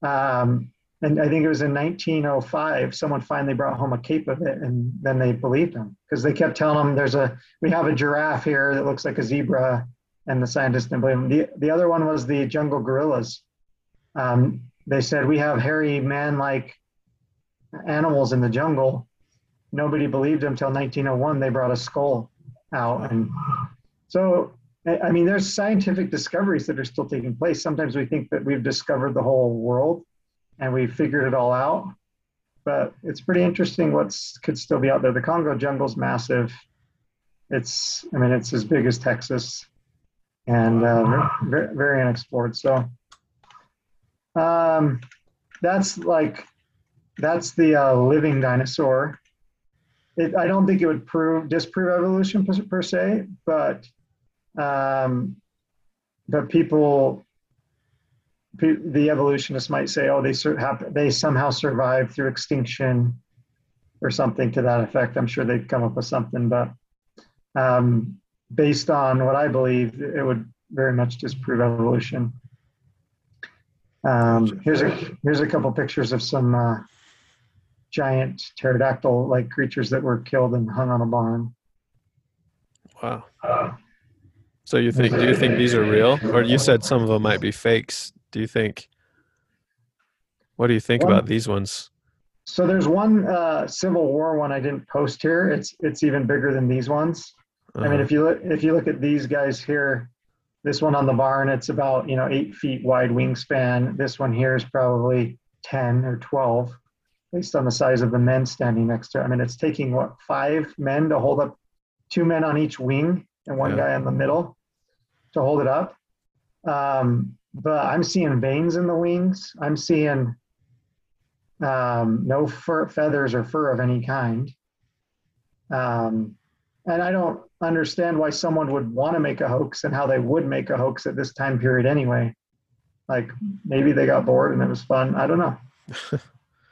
Um, and I think it was in 1905, someone finally brought home a cape of it, and then they believed them because they kept telling them, "There's a we have a giraffe here that looks like a zebra," and the scientists didn't believe them. The the other one was the jungle gorillas. Um, they said we have hairy man-like animals in the jungle. Nobody believed them until 1901. They brought a skull out, and so I mean, there's scientific discoveries that are still taking place. Sometimes we think that we've discovered the whole world and we've figured it all out, but it's pretty interesting what's could still be out there. The Congo jungle's massive. It's, I mean, it's as big as Texas, and uh, very, very unexplored. So, um, that's like, that's the uh, living dinosaur. It, I don't think it would prove disprove evolution per, per se, but um, but people, pe- the evolutionists might say, oh, they they somehow survived through extinction or something to that effect. I'm sure they'd come up with something, but um, based on what I believe, it would very much disprove evolution. Um, here's a here's a couple pictures of some uh, giant pterodactyl-like creatures that were killed and hung on a barn. Wow. So you think? Do you think these are real, or you said some of them might be fakes? Do you think? What do you think about these ones? So there's one uh, Civil War one I didn't post here. It's it's even bigger than these ones. I mean, Uh, if you look if you look at these guys here, this one on the barn, it's about you know eight feet wide wingspan. This one here is probably ten or twelve, based on the size of the men standing next to it. I mean, it's taking what five men to hold up, two men on each wing and one Yeah. guy in the middle to hold it up. Um, but I'm seeing veins in the wings. I'm seeing um, no fur, feathers or fur of any kind. Um, and I don't understand why someone would want to make a hoax and how they would make a hoax at this time period anyway. Like maybe they got bored and it was fun. I don't know.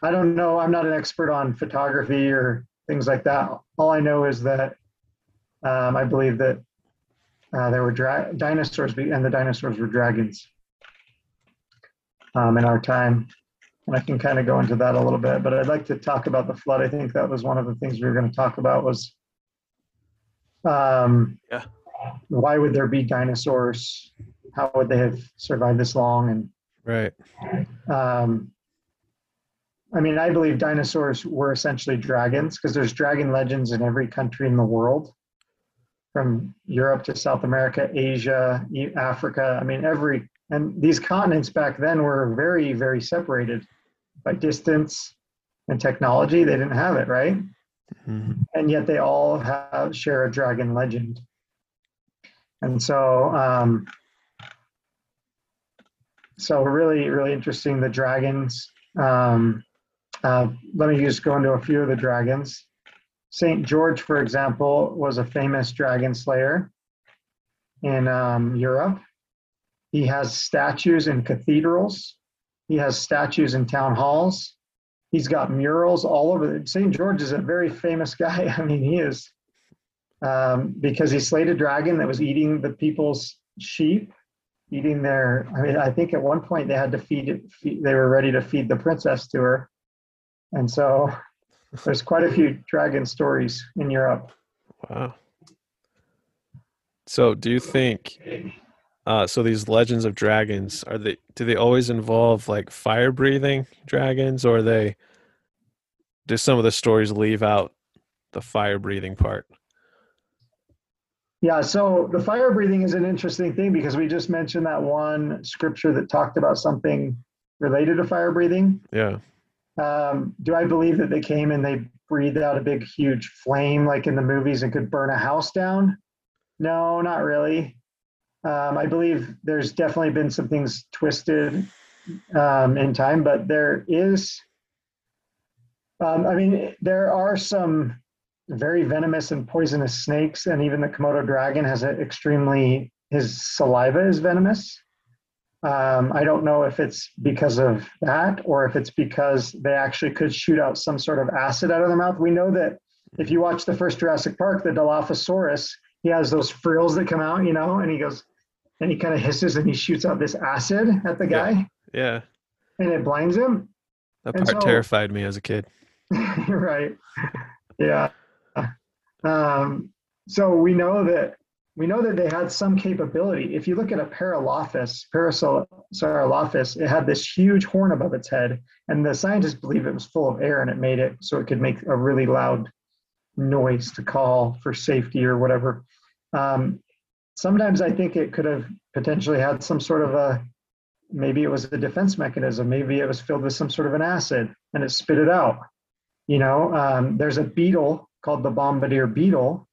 I don't know. I'm not an expert on photography or things like that. All I know is that um, I believe that uh, there were dra- dinosaurs, be- and the dinosaurs were dragons um, in our time. And I can kind of go into that a little bit, but I'd like to talk about the flood. I think that was one of the things we were going to talk about was um, Yeah. why would there be dinosaurs? How would they have survived this long? And right. um, I mean, I believe dinosaurs were essentially dragons because there's dragon legends in every country in the world, from Europe to South America, Asia, Africa. I mean, every and these continents back then were very, very separated by distance and technology. They didn't have it, right? Mhm. and yet they all have share a dragon legend. And so, um, so really, really interesting. The dragons. Um, uh, let me just go into a few of the dragons. Saint George, for example, was a famous dragon slayer in um, Europe. He has statues in cathedrals. He has statues in town halls. He's got murals all over. St. George is a very famous guy. I mean, he is um, because he slayed a dragon that was eating the people's sheep, eating their. I mean, I think at one point they had to feed it. Feed, they were ready to feed the princess to her, and so there's quite a few dragon stories in Europe. Wow. So do you think? Uh, so these legends of dragons are they? Do they always involve like fire breathing dragons, or they? Do some of the stories leave out the fire breathing part? Yeah, so the fire breathing is an interesting thing because we just mentioned that one scripture that talked about something related to fire breathing. Yeah. Um, do I believe that they came and they breathed out a big, huge flame like in the movies and could burn a house down? No, not really. Um, I believe there's definitely been some things twisted um, in time, but there is. Um, I mean, there are some very venomous and poisonous snakes, and even the Komodo dragon has an extremely his saliva is venomous. Um, I don't know if it's because of that or if it's because they actually could shoot out some sort of acid out of their mouth. We know that if you watch the first Jurassic Park, the Dilophosaurus, he has those frills that come out, you know, and he goes, and he kind of hisses and he shoots out this acid at the guy. Yeah. And it blinds him. That part so, terrified me as a kid. right. Yeah. Um, so we know that we know that they had some capability. If you look at a Paralophus, Parasaurolophus, it had this huge horn above its head, and the scientists believe it was full of air and it made it so it could make a really loud noise to call for safety or whatever. Um, sometimes I think it could have potentially had some sort of a maybe it was a defense mechanism, maybe it was filled with some sort of an acid and it spit it out. You know, um, there's a beetle called the bombardier beetle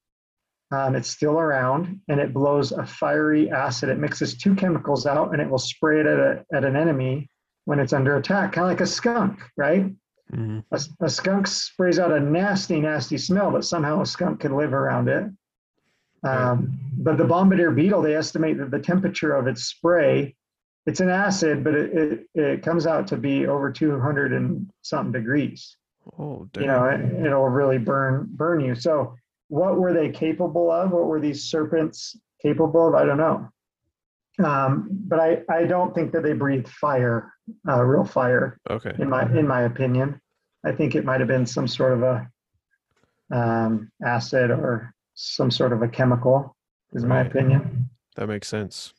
um, it's still around and it blows a fiery acid. It mixes two chemicals out and it will spray it at, a, at an enemy when it's under attack, kind of like a skunk, right? Mm-hmm. A, a, skunk sprays out a nasty, nasty smell, but somehow a skunk can live around it. Um, but the bombardier beetle, they estimate that the temperature of its spray, it's an acid, but it, it, it comes out to be over 200 and something degrees. Oh, damn. You know, it, it'll really burn burn you. So what were they capable of? What were these serpents capable of? I don't know. Um, but I, I don't think that they breathed fire, uh, real fire. Okay. In my in my opinion, I think it might have been some sort of a um, acid or some sort of a chemical. Is right. my opinion. That makes sense.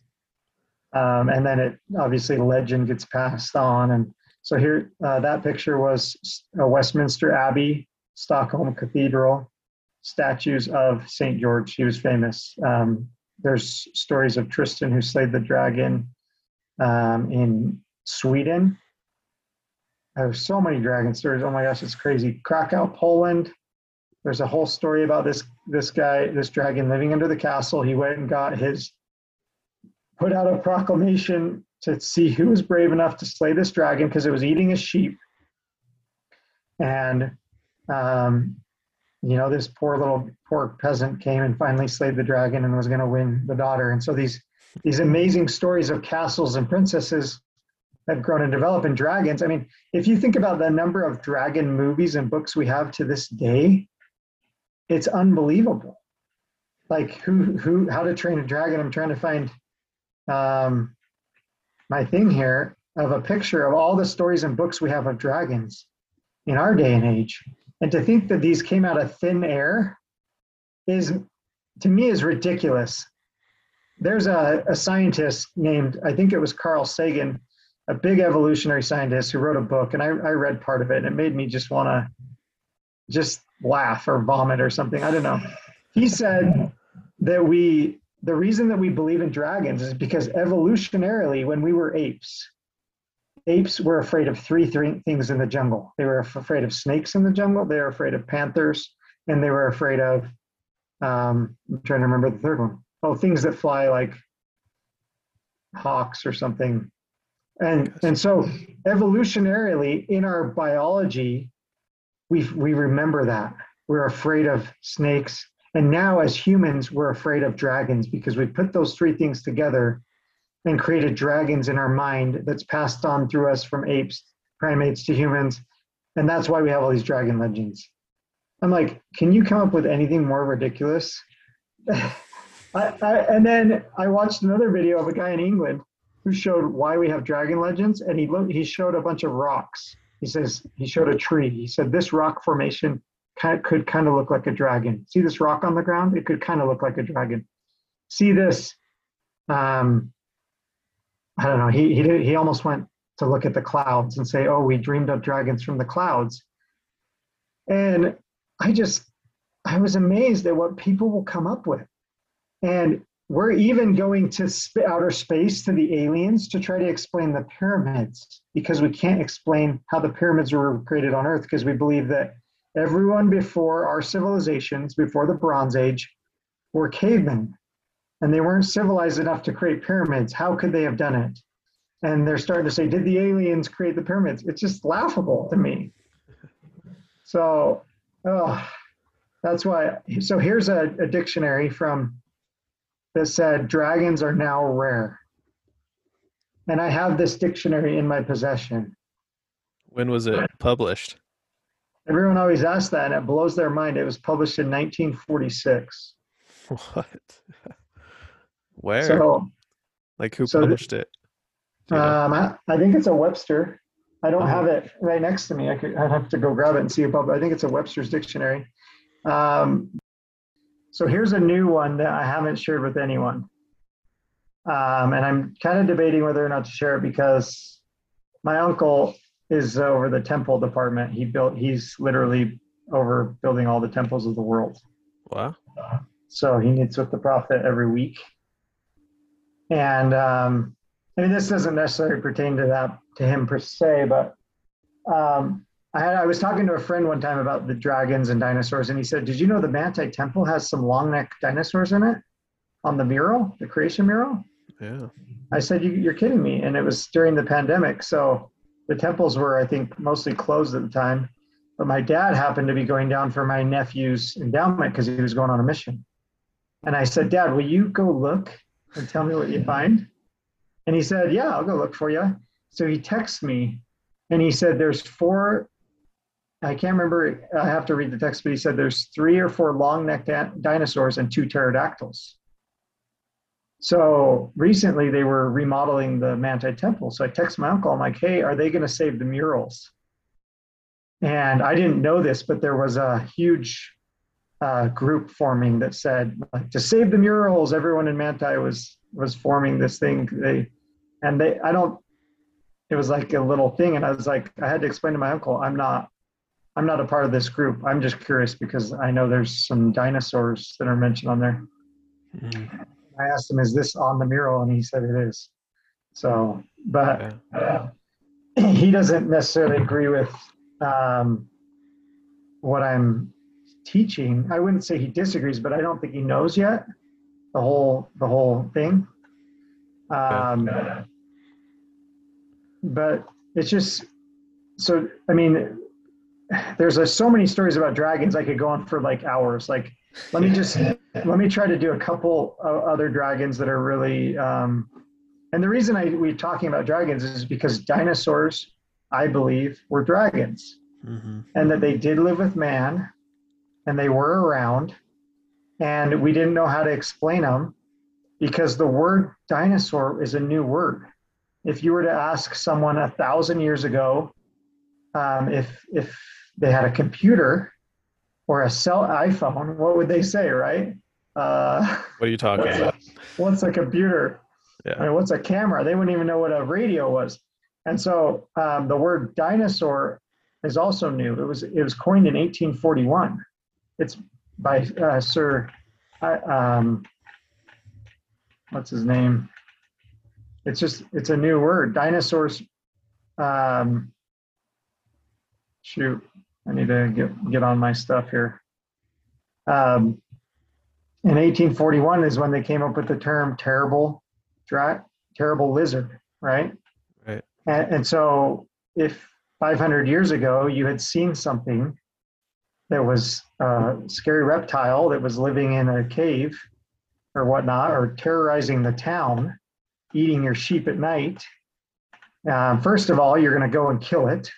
Um, and then it obviously legend gets passed on, and so here uh, that picture was Westminster Abbey, Stockholm Cathedral, statues of St. George. He was famous. Um, there's stories of Tristan who slayed the dragon um, in Sweden. There's so many dragon stories. Oh my gosh, it's crazy. Krakow, Poland. There's a whole story about this this guy, this dragon living under the castle. He went and got his put out a proclamation to see who was brave enough to slay this dragon because it was eating his sheep. And um, you know, this poor little poor peasant came and finally slayed the dragon and was going to win the daughter. And so these these amazing stories of castles and princesses have grown and developed in dragons. I mean, if you think about the number of dragon movies and books we have to this day, it's unbelievable. Like who who how to train a dragon? I'm trying to find um, my thing here of a picture of all the stories and books we have of dragons in our day and age and to think that these came out of thin air is, to me, is ridiculous. There's a, a scientist named, I think it was Carl Sagan, a big evolutionary scientist who wrote a book, and I, I read part of it, and it made me just want to just laugh or vomit or something. I don't know. He said that we, the reason that we believe in dragons is because evolutionarily, when we were apes, apes were afraid of three, three things in the jungle. They were afraid of snakes in the jungle. They were afraid of panthers, and they were afraid of. Um, I'm trying to remember the third one. Oh, things that fly like hawks or something. And and so evolutionarily in our biology, we we remember that we're afraid of snakes, and now as humans we're afraid of dragons because we put those three things together and created dragons in our mind that's passed on through us from apes, primates to humans. And that's why we have all these dragon legends. I'm like, can you come up with anything more ridiculous? I, I, and then I watched another video of a guy in England who showed why we have dragon legends, and he he showed a bunch of rocks. He says he showed a tree. He said this rock formation could kind of look like a dragon. See this rock on the ground? It could kind of look like a dragon. See this um, I don't know. He he did, he almost went to look at the clouds and say, "Oh, we dreamed of dragons from the clouds." And I just I was amazed at what people will come up with. And we're even going to sp- outer space to the aliens to try to explain the pyramids because we can't explain how the pyramids were created on Earth because we believe that everyone before our civilizations, before the Bronze Age, were cavemen and they weren't civilized enough to create pyramids. How could they have done it? And they're starting to say, did the aliens create the pyramids? It's just laughable to me. So, oh, that's why. So here's a, a dictionary from that said dragons are now rare. And I have this dictionary in my possession. When was it published? Everyone always asks that, and it blows their mind. It was published in 1946. What? Where? So, like who so published it? You know? um, I, I think it's a Webster. I don't Oh. have it right next to me. I could, I'd have to go grab it and see about, but I think it's a Webster's dictionary. Um, so here's a new one that I haven't shared with anyone. Um, and I'm kind of debating whether or not to share it because my uncle is over the temple department. He built, he's literally over building all the temples of the world. wow. So he meets with the prophet every week. And um, I mean, this doesn't necessarily pertain to that to him per se, but um, I, had, I was talking to a friend one time about the dragons and dinosaurs, and he said, "Did you know the Manti Temple has some long neck dinosaurs in it on the mural, the creation mural?" Yeah. I said, you, "You're kidding me!" And it was during the pandemic, so the temples were, I think, mostly closed at the time. But my dad happened to be going down for my nephew's endowment because he was going on a mission. And I said, Dad, will you go look and tell me what you find? And he said, Yeah, I'll go look for you. So he texts me and he said, There's four, I can't remember, I have to read the text, but he said, There's three or four long necked dinosaurs and two pterodactyls. So recently they were remodeling the Manti Temple. So I text my uncle, I'm like, Hey, are they going to save the murals? And I didn't know this, but there was a huge uh, group forming that said like, to save the murals. Everyone in Manti was was forming this thing. They and they I don't. It was like a little thing, and I was like, I had to explain to my uncle, I'm not. I'm not a part of this group. I'm just curious because I know there's some dinosaurs that are mentioned on there. Mhm. I asked him, "Is this on the mural?" And he said it is. So, but uh, he doesn't necessarily agree with um, what I'm teaching. I wouldn't say he disagrees, but I don't think he knows yet the whole the whole thing. Um, but it's just so. I mean, there's uh, so many stories about dragons. I could go on for like hours. Like, let me just let me try to do a couple of other dragons that are really. Um, and the reason I we're talking about dragons is because dinosaurs, I believe, were dragons Mhm. and that they did live with man and they were around and we didn't know how to explain them because the word dinosaur is a new word if you were to ask someone a thousand years ago um, if if they had a computer or a cell iphone what would they say right uh, What are you talking about? what's a computer I Yeah. mean, what's a camera? They wouldn't even know what a radio was. And so um, the word dinosaur is also new. It was it was coined in 1841. It's by uh, Sir, uh, um, what's his name? It's just it's a new word. Dinosaurs. Um, shoot, I need to get get on my stuff here. Um, in 1841 is when they came up with the term terrible dra- terrible lizard, right? Right. And, and so, if 500 years ago you had seen something that was a scary reptile that was living in a cave or whatnot, or terrorizing the town, eating your sheep at night, uh, first of all, you're going to go and kill it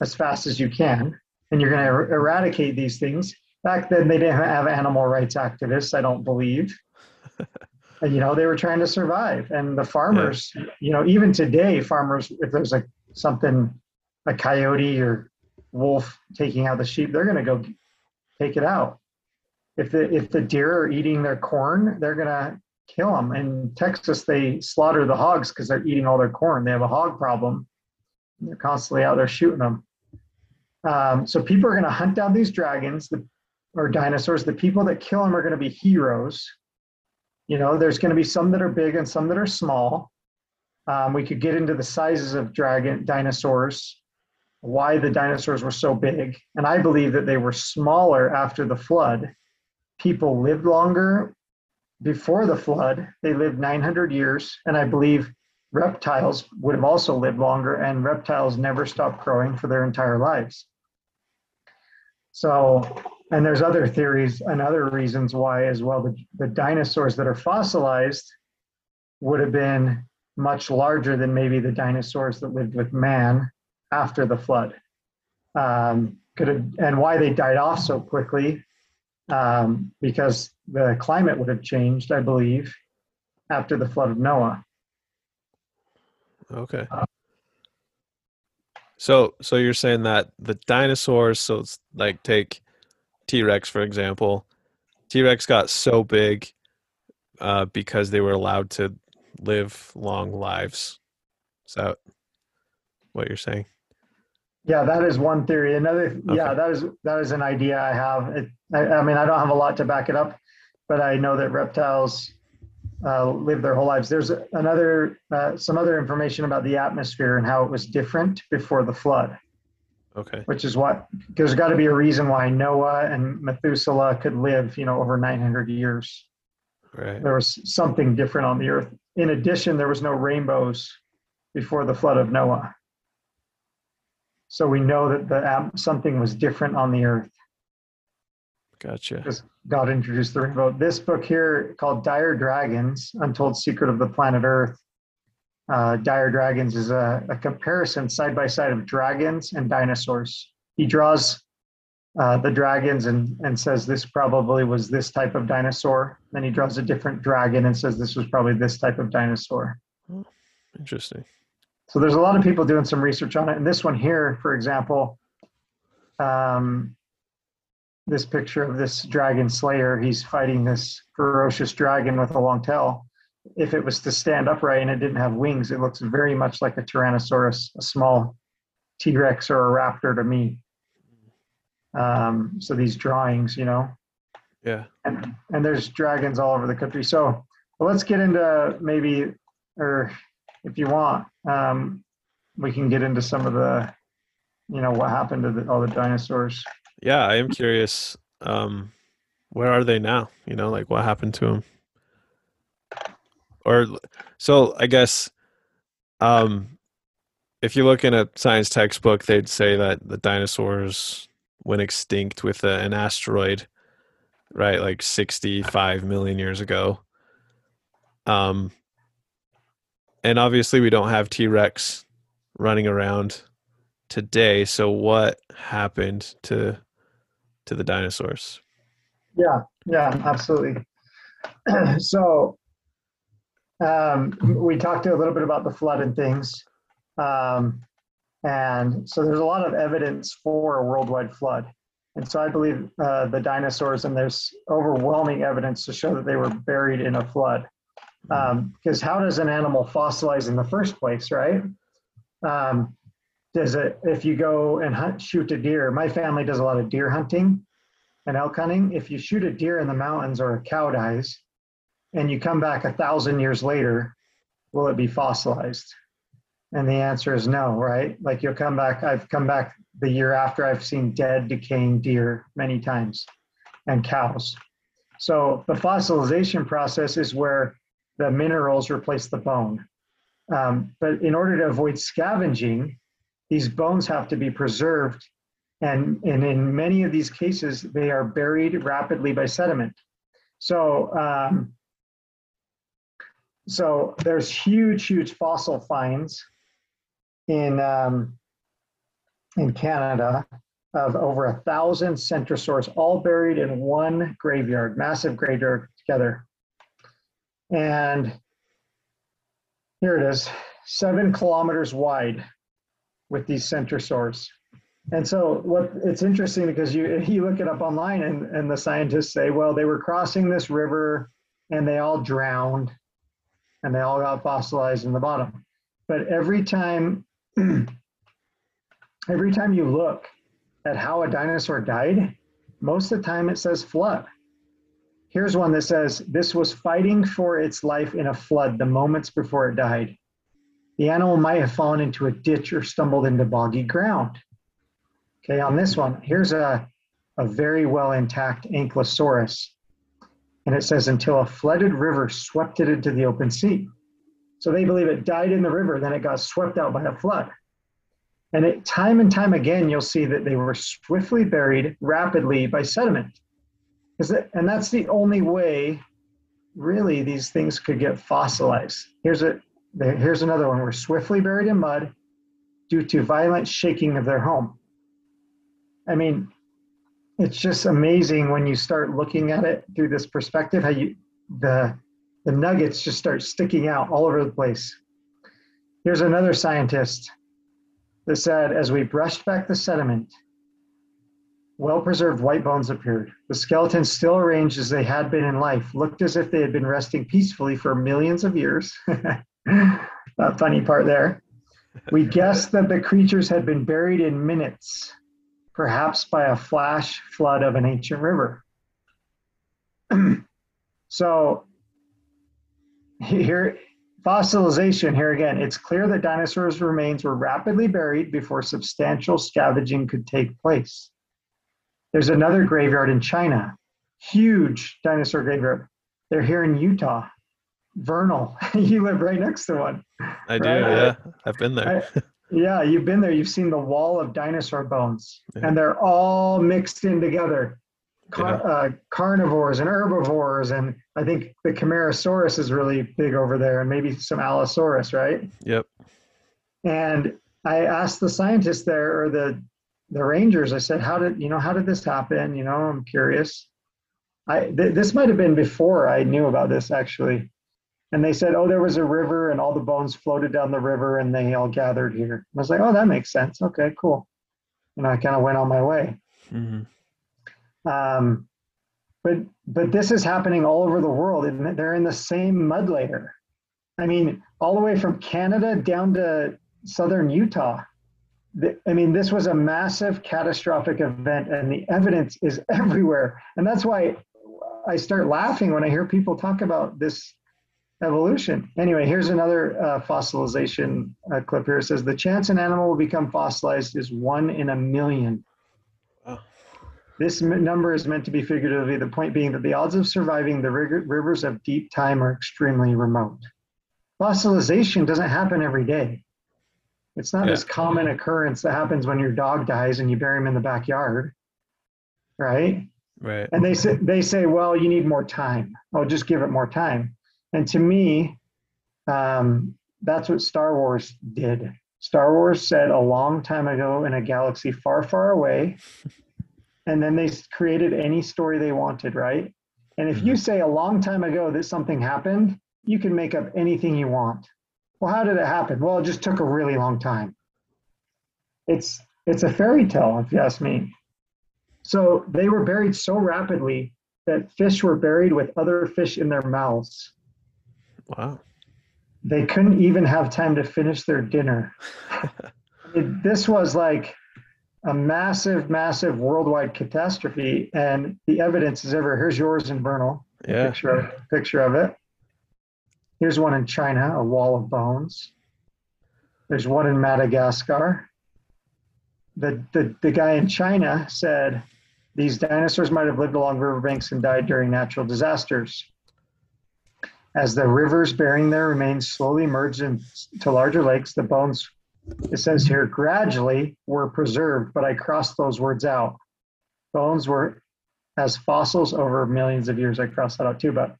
as fast as you can, and you're going to er- eradicate these things. Back then, they didn't have animal rights activists, I don't believe. You know they were trying to survive and the farmers you know even today farmers if there's a something a coyote or wolf taking out the sheep they're going to go take it out. If the if the deer are eating their corn they're going to kill them in texas they slaughter the hogs because they're eating all their corn. They have a hog problem they're constantly out there shooting them. Um, so people are going to hunt down these dragons the, or dinosaurs. The people that kill them are going to be heroes. You know, there's going to be some that are big and some that are small. Um, we could get into the sizes of dragon dinosaurs, why the dinosaurs were so big, and I believe that they were smaller after the flood. People lived longer, before the flood, they lived 900 years, and I believe reptiles would have also lived longer, and reptiles never stopped growing for their entire lives. So, and there's other theories and other reasons why as well. The, the dinosaurs that are fossilized would have been much larger than maybe the dinosaurs that lived with man after the flood. Um, could have, and why they died off so quickly, um, because the climate would have changed, I believe, after the flood of Noah. Okay. So so you're saying that the dinosaurs, so it's like take T-Rex for example. T-Rex got so big uh, because they were allowed to live long lives. Is that what you're saying? Yeah, that is one theory. Another, okay. yeah, that is that is an idea I have. It, I, I, mean, I don't have a lot to back it up, but I know that reptiles uh, live their whole lives. There's another, uh, some other information about the atmosphere and how it was different before the flood. Okay. Which is what there's got to be a reason why Noah and Methuselah could live, you know, over 900 years. Right. There was something different on the earth. In addition, there was no rainbows before the flood of Noah. So we know that the something was different on the earth. Gotcha. Because God introduced the rainbow. This book here called Dire Dragons, Untold Secret of the Planet Earth. Uh, Dire Dragons is a, a comparison side by side of dragons and dinosaurs. He draws uh, the dragons and, and says this probably was this type of dinosaur. Then he draws a different dragon and says this was probably this type of dinosaur. Interesting. So there's a lot of people doing some research on it. And this one here, for example, um, this picture of this dragon slayer, he's fighting this ferocious dragon with a long tail. If it was to stand upright and it didn't have wings, it looks very much like a Tyrannosaurus, a small T Rex or a raptor to me. Um, so these drawings, you know. Yeah. And, and there's dragons all over the country. So well, let's get into maybe, or if you want, um, we can get into some of the, you know, what happened to the, all the dinosaurs. Yeah, I am curious. Um, where are they now? You know, like what happened to them? Or so I guess, um, if you look in a science textbook, they'd say that the dinosaurs went extinct with a, an asteroid, right? Like 65 million years ago. Um, and obviously we don't have T-Rex running around today. So what happened to to the dinosaurs? Yeah, yeah, absolutely. so um, we talked a little bit about the flood and things. Um, and so there's a lot of evidence for a worldwide flood. And so I believe uh, the dinosaurs, and there's overwhelming evidence to show that they were buried in a flood because um, how does an animal fossilize in the first place, right? Um, does it if you go and hunt, shoot a deer? My family does a lot of deer hunting and elk hunting. If you shoot a deer in the mountains or a cow dies, and you come back a thousand years later, will it be fossilized? And the answer is no, right? Like you'll come back. I've come back the year after I've seen dead, decaying deer many times, and cows. So the fossilization process is where the minerals replace the bone. Um, but in order to avoid scavenging, these bones have to be preserved. And, and in many of these cases, they are buried rapidly by sediment. So, um, so there's huge, huge fossil finds in, um, in Canada of over a thousand centrosaurs, all buried in one graveyard, massive graveyard together. And here it is, seven kilometers wide with these centrosaurs. And so what it's interesting because you you look it up online and, and the scientists say, well, they were crossing this river and they all drowned and they all got fossilized in the bottom. But every time every time you look at how a dinosaur died, most of the time it says flood. Here's one that says, This was fighting for its life in a flood the moments before it died. The animal might have fallen into a ditch or stumbled into boggy ground. Okay, on this one, here's a, a very well intact Ankylosaurus. And it says, until a flooded river swept it into the open sea. So they believe it died in the river, then it got swept out by a flood. And it, time and time again, you'll see that they were swiftly buried rapidly by sediment. And that's the only way, really, these things could get fossilized. Here's, a, here's another one. We're swiftly buried in mud due to violent shaking of their home. I mean, it's just amazing when you start looking at it through this perspective, how you, the, the nuggets just start sticking out all over the place. Here's another scientist that said, as we brushed back the sediment, well preserved white bones appeared. The skeletons, still arranged as they had been in life, looked as if they had been resting peacefully for millions of years. that funny part there. We guessed that the creatures had been buried in minutes, perhaps by a flash flood of an ancient river. so here Fossilization, here again, it's clear that dinosaurs' remains were rapidly buried before substantial scavenging could take place. There's another graveyard in China, huge dinosaur graveyard. They're here in Utah. Vernal, you live right next to one. I do, right? yeah. I've been there. I, yeah, you've been there. You've seen the wall of dinosaur bones, yeah. and they're all mixed in together car, yeah. uh, carnivores and herbivores, and I think the Camarasaurus is really big over there, and maybe some Allosaurus, right? Yep. And I asked the scientists there, or the the rangers, I said, "How did you know? How did this happen? You know, I'm curious." I th- this might have been before I knew about this actually, and they said, "Oh, there was a river, and all the bones floated down the river, and they all gathered here." And I was like, "Oh, that makes sense. Okay, cool." And I kind of went on my way. Mm-hmm. Um, but but this is happening all over the world, and they're in the same mud layer. I mean, all the way from Canada down to southern Utah. I mean, this was a massive catastrophic event, and the evidence is everywhere. And that's why I start laughing when I hear people talk about this evolution. Anyway, here's another uh, fossilization uh, clip here. It says the chance an animal will become fossilized is one in a million. This number is meant to be figuratively, the point being that the odds of surviving the rivers of deep time are extremely remote. Fossilization doesn't happen every day. It's not yeah. this common occurrence that happens when your dog dies and you bury him in the backyard, right? Right. And they say they say, well, you need more time. Oh, just give it more time. And to me, um, that's what Star Wars did. Star Wars said a long time ago in a galaxy far, far away, and then they created any story they wanted, right? And if you mm-hmm. say a long time ago that something happened, you can make up anything you want. Well, how did it happen? Well, it just took a really long time. It's it's a fairy tale, if you ask me. So they were buried so rapidly that fish were buried with other fish in their mouths. Wow. They couldn't even have time to finish their dinner. it, this was like a massive, massive worldwide catastrophe, and the evidence is ever. Here's yours in Vernal. Yeah. Picture of, picture of it. Here's one in China, a wall of bones. There's one in Madagascar. The, the, the guy in China said these dinosaurs might have lived along riverbanks and died during natural disasters. As the rivers bearing their remains slowly merged into larger lakes, the bones it says here gradually were preserved, but I crossed those words out. Bones were as fossils over millions of years. I crossed that out too, but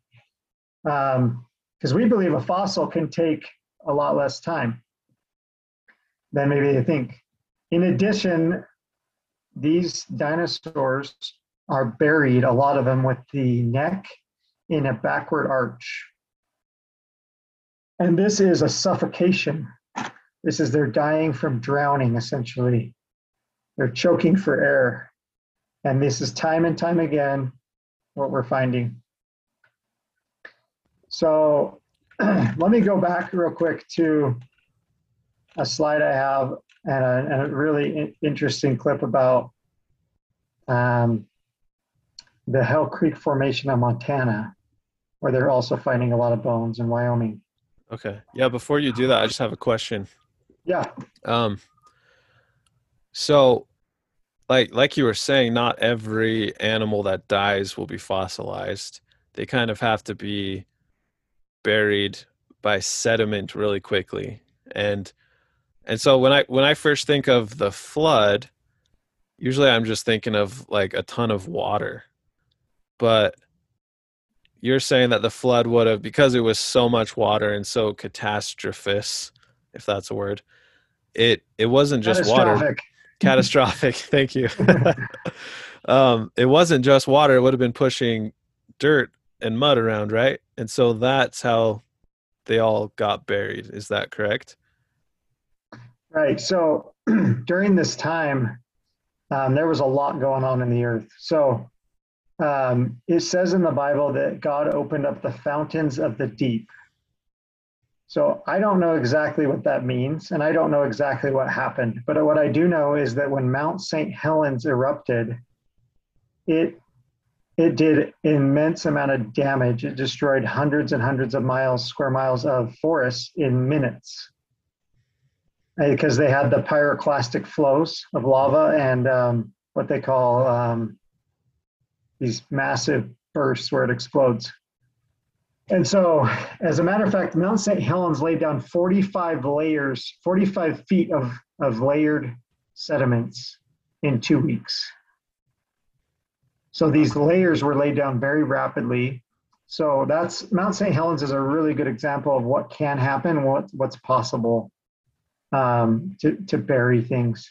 because um, we believe a fossil can take a lot less time than maybe they think. In addition, these dinosaurs are buried, a lot of them with the neck in a backward arch. And this is a suffocation this is they're dying from drowning, essentially. They're choking for air. And this is time and time again what we're finding. So let me go back real quick to a slide I have and a, and a really interesting clip about um, the Hell Creek Formation of Montana, where they're also finding a lot of bones in Wyoming. Okay. Yeah. Before you do that, I just have a question. Yeah. Um. So, like like you were saying, not every animal that dies will be fossilized. they kind of have to be buried by sediment really quickly. And and so when I when I first think of the flood, usually I'm just thinking of like a ton of water. But you're saying that the flood would have because it was so much water and so catastrophous, if that's a word. It it wasn't just water. Catastrophic. Thank you. um, it wasn't just water. It would have been pushing dirt and mud around, right? And so that's how they all got buried. Is that correct? Right. So during this time, um, there was a lot going on in the earth. So um, it says in the Bible that God opened up the fountains of the deep. So I don't know exactly what that means, and I don't know exactly what happened. But what I do know is that when Mount St. Helens erupted, it it did immense amount of damage. It destroyed hundreds and hundreds of miles, square miles of forests in minutes because they had the pyroclastic flows of lava and um, what they call um, these massive bursts where it explodes. And so, as a matter of fact, Mount St. Helens laid down 45 layers, 45 feet of, of layered sediments in two weeks. So these layers were laid down very rapidly. So that's Mount St. Helens is a really good example of what can happen, what what's possible um, to, to bury things.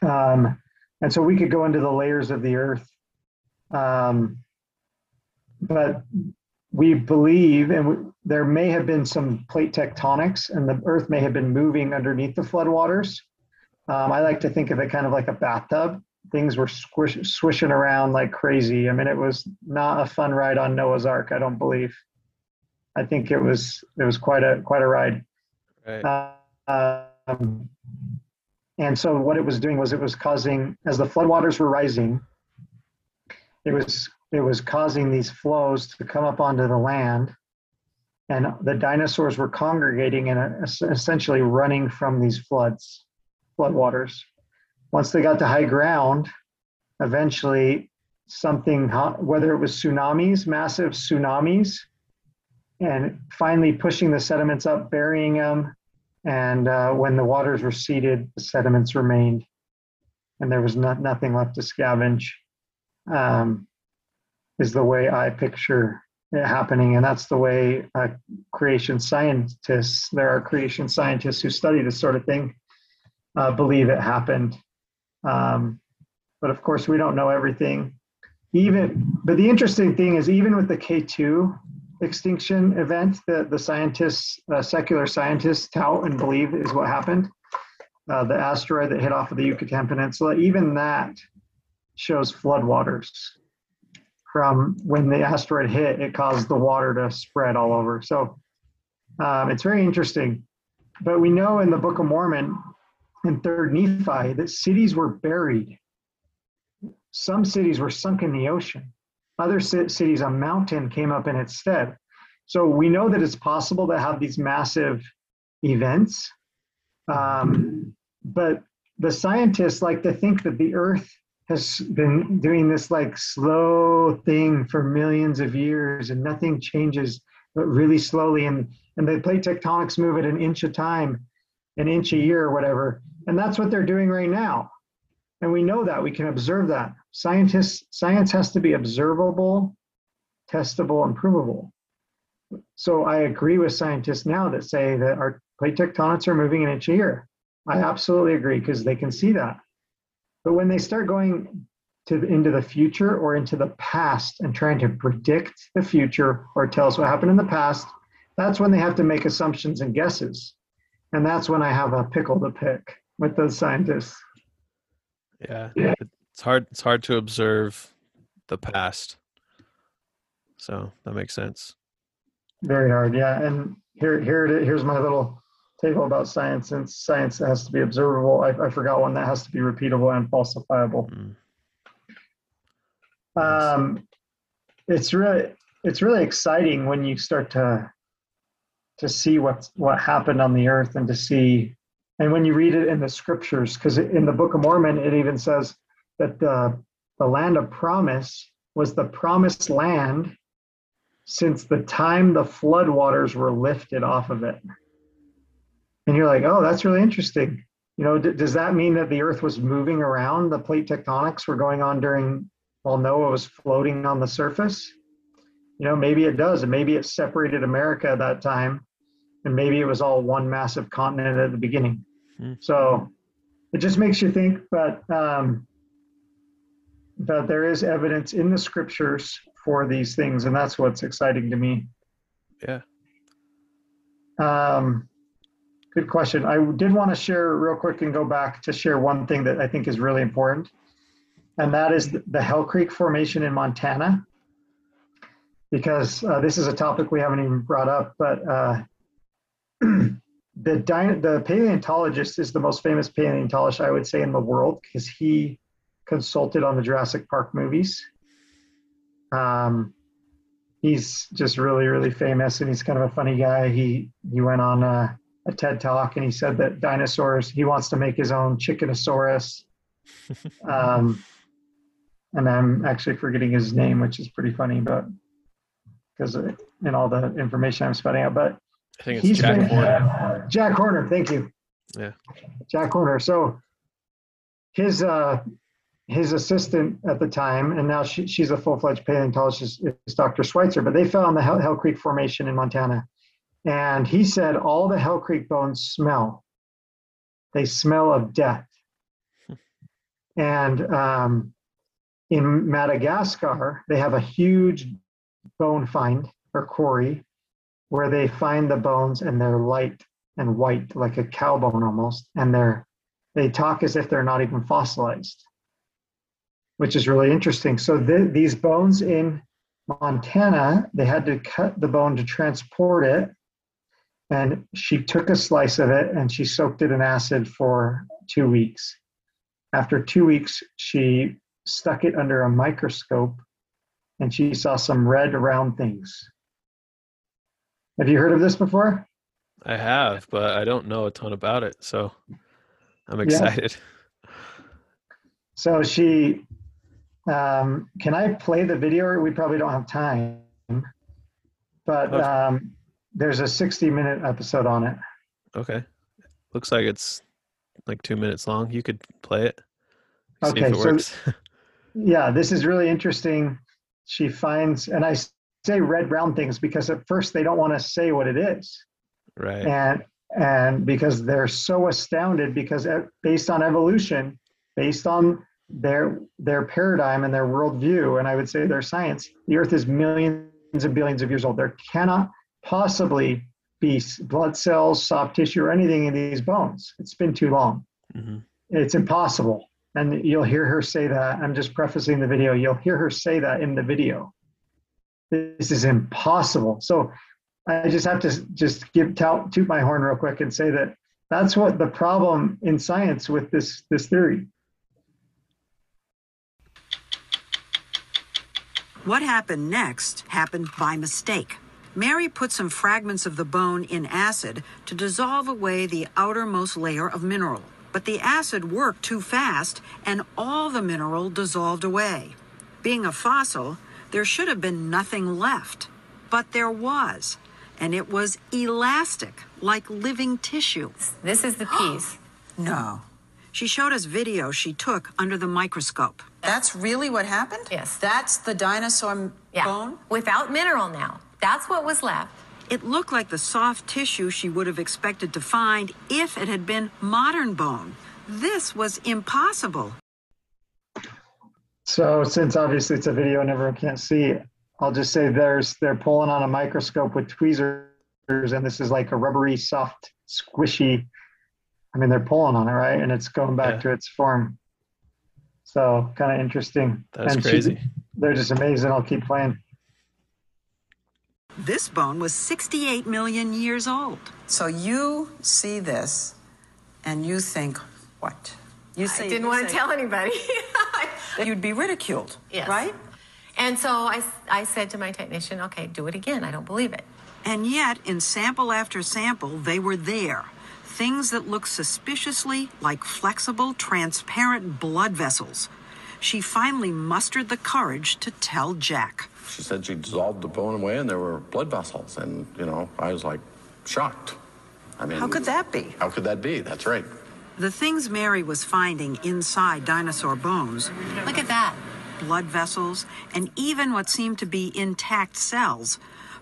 Um, and so we could go into the layers of the earth. Um, but we believe, and we, there may have been some plate tectonics, and the earth may have been moving underneath the floodwaters. Um, I like to think of it kind of like a bathtub. Things were squish, swishing around like crazy. I mean, it was not a fun ride on Noah's Ark. I don't believe. I think it was it was quite a quite a ride. Right. Uh, um, and so what it was doing was it was causing, as the floodwaters were rising, it was it was causing these flows to come up onto the land, and the dinosaurs were congregating and uh, essentially running from these floods, floodwaters. Once they got to high ground, eventually something, whether it was tsunamis, massive tsunamis, and finally pushing the sediments up, burying them, and uh, when the waters receded, the sediments remained, and there was not, nothing left to scavenge. Um, is the way I picture it happening, and that's the way uh, creation scientists. There are creation scientists who study this sort of thing, uh, believe it happened. Um, but of course, we don't know everything. Even, but the interesting thing is, even with the K-T extinction event that the scientists, uh, secular scientists, tout and believe is what happened. Uh, the asteroid that hit off of the Yucatan Peninsula, even that shows floodwaters. From when the asteroid hit, it caused the water to spread all over. So um, it's very interesting. But we know in the Book of Mormon, in Third Nephi, that cities were buried. Some cities were sunk in the ocean other cities, a mountain came up in its stead. So we know that it's possible to have these massive events. Um, but the scientists like to think that the Earth has been doing this like slow thing for millions of years and nothing changes but really slowly. And, and the plate tectonics move at an inch a time, an inch a year or whatever. And that's what they're doing right now. And we know that, we can observe that. Scientists, science has to be observable, testable, and provable. So I agree with scientists now that say that our plate tectonics are moving an inch a year. I absolutely agree because they can see that. But when they start going to into the future or into the past and trying to predict the future or tell us what happened in the past, that's when they have to make assumptions and guesses. And that's when I have a pickle to pick with those scientists. Yeah. yeah. It's hard it's hard to observe the past. So that makes sense. Very hard, yeah. And here here it is, here's my little table about science. Since science has to be observable, I, I forgot one that has to be repeatable and falsifiable. Mm. Um, it's really it's really exciting when you start to to see what what happened on the earth and to see and when you read it in the scriptures, because in the Book of Mormon, it even says that the, the land of promise was the promised land since the time the floodwaters were lifted off of it. And you're like, oh, that's really interesting. You know, d- does that mean that the Earth was moving around? The plate tectonics were going on during while Noah was floating on the surface? You know, maybe it does, and maybe it separated America at that time, and maybe it was all one massive continent at the beginning. Hmm. So it just makes you think, but um, but there is evidence in the scriptures for these things, and that's what's exciting to me. Yeah. Um, good question. I did want to share real quick and go back to share one thing that I think is really important, and that is the Hell Creek Formation in Montana. Because uh, this is a topic we haven't even brought up, but uh, the the paleontologist is the most famous paleontologist I would say in the world because he consulted on the Jurassic Park movies. Um, he's just really, really famous, and he's kind of a funny guy. He he went on a, a TED talk, and he said that dinosaurs. He wants to make his own Chickenosaurus. um, and I'm actually forgetting his name, which is pretty funny, but because in all the information I'm spouting out, but I think it's Jack been, Horner. Jack Horner, thank you. Yeah, Jack Horner. So his uh, his assistant at the time, and now she, she's a full-fledged paleontologist, is Dr. Schweitzer. But they found the Hell, Hell Creek Formation in Montana, and he said all the Hell Creek bones smell. They smell of death. and um, in Madagascar, they have a huge bone find or quarry where they find the bones and they're light and white, like a cow bone almost, and they're they talk as if they're not even fossilized which is really interesting. So th- these bones in Montana, they had to cut the bone to transport it. And she took a slice of it and she soaked it in acid for two weeks. After two weeks, she stuck it under a microscope and she saw some red round things. Have you heard of this before? I have, but I don't know a ton about it. So I'm excited. Yeah. So she um, can I play the video? We probably don't have time, but um, there's a 60 minute episode on it. Okay. Looks like it's like two minutes long. You could play it. Okay. so, yeah, this is really interesting. She finds, and I say red brown things because at first they don't want to say what it is. Right. And, and because they're so astounded because uh, based on evolution, based on their their paradigm and their worldview, and I would say their science, the Earth is millions and billions of years old. There cannot possibly be blood cells, soft tissue, or anything in these bones. It's been too long. Mm-hmm. It's impossible. And you'll hear her say that. I'm just prefacing the video. You'll hear her say that in the video. This is impossible. So I just have to just give tout, toot my horn real quick and say that that's what the problem in science with this this theory What happened next happened by mistake. Mary put some fragments of the bone in acid to dissolve away the outermost layer of mineral. But the acid worked too fast and all the mineral dissolved away. Being a fossil, there should have been nothing left. But there was. And it was elastic, like living tissue. This is the piece. no. She showed us video she took under the microscope. That's really what happened? Yes. That's the dinosaur yeah. bone? Without mineral now. That's what was left. It looked like the soft tissue she would have expected to find if it had been modern bone. This was impossible. So, since obviously it's a video and everyone can't see, I'll just say there's they're pulling on a microscope with tweezers, and this is like a rubbery, soft, squishy I mean, they're pulling on it, right? And it's going back yeah. to its form. So kind of interesting. That's and crazy. She, they're just amazing. I'll keep playing. This bone was 68 million years old. So you see this and you think, what? You say, I didn't want say, to tell anybody. you'd be ridiculed, yes. right? And so I, I said to my technician, okay, do it again. I don't believe it. And yet, in sample after sample, they were there things that look suspiciously like flexible, transparent blood vessels. She finally mustered the courage to tell Jack. She said she dissolved the bone away and there were blood vessels. And, you know, I was like shocked. I mean, How could that be? How could that be? That's right. The things Mary was finding inside dinosaur bones, Look at that. blood vessels, and even what seemed to be intact cells,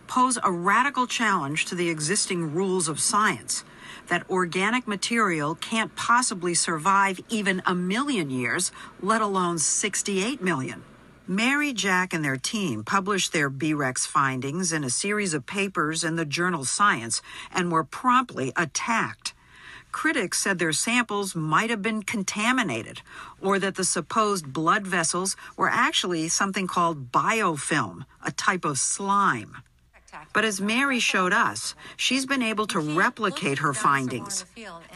pose a radical challenge to the existing rules of science that organic material can't possibly survive even a million years, let alone 68 million. Mary, Jack, and their team published their B-Rex findings in a series of papers in the journal Science and were promptly attacked. Critics said their samples might have been contaminated or that the supposed blood vessels were actually something called biofilm, a type of slime. But as Mary showed us, she's been able to replicate her findings.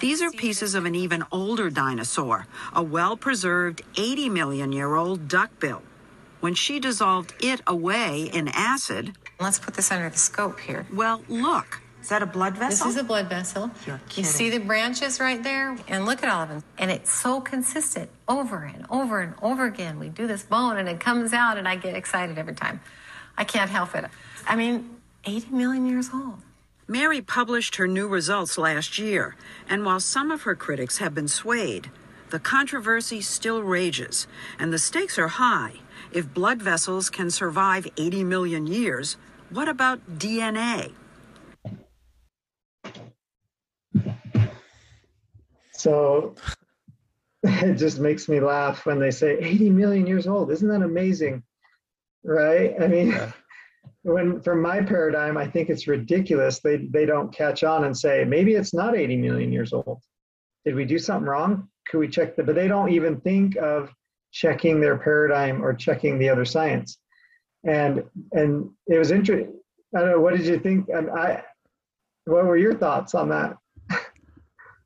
These are pieces of an even older dinosaur, a well preserved 80 million year old duckbill. When she dissolved it away in acid, Let's put this under the scope here. well, look. Is that a blood vessel? This is a blood vessel. You see the branches right there? And look at all of them. And it's so consistent over and over and over again. We do this bone and it comes out, and I get excited every time. I can't help it. I mean, 80 million years old. Mary published her new results last year, and while some of her critics have been swayed, the controversy still rages, and the stakes are high. If blood vessels can survive 80 million years, what about DNA? So it just makes me laugh when they say 80 million years old. Isn't that amazing? Right? I mean, Yeah. when from my paradigm, I think it's ridiculous. They they don't catch on and say, maybe it's not 80 million years old. Did we do something wrong? Could we check that? But they don't even think of checking their paradigm or checking the other science. And and it was interesting. I don't know, what did you think? And I what were your thoughts on that?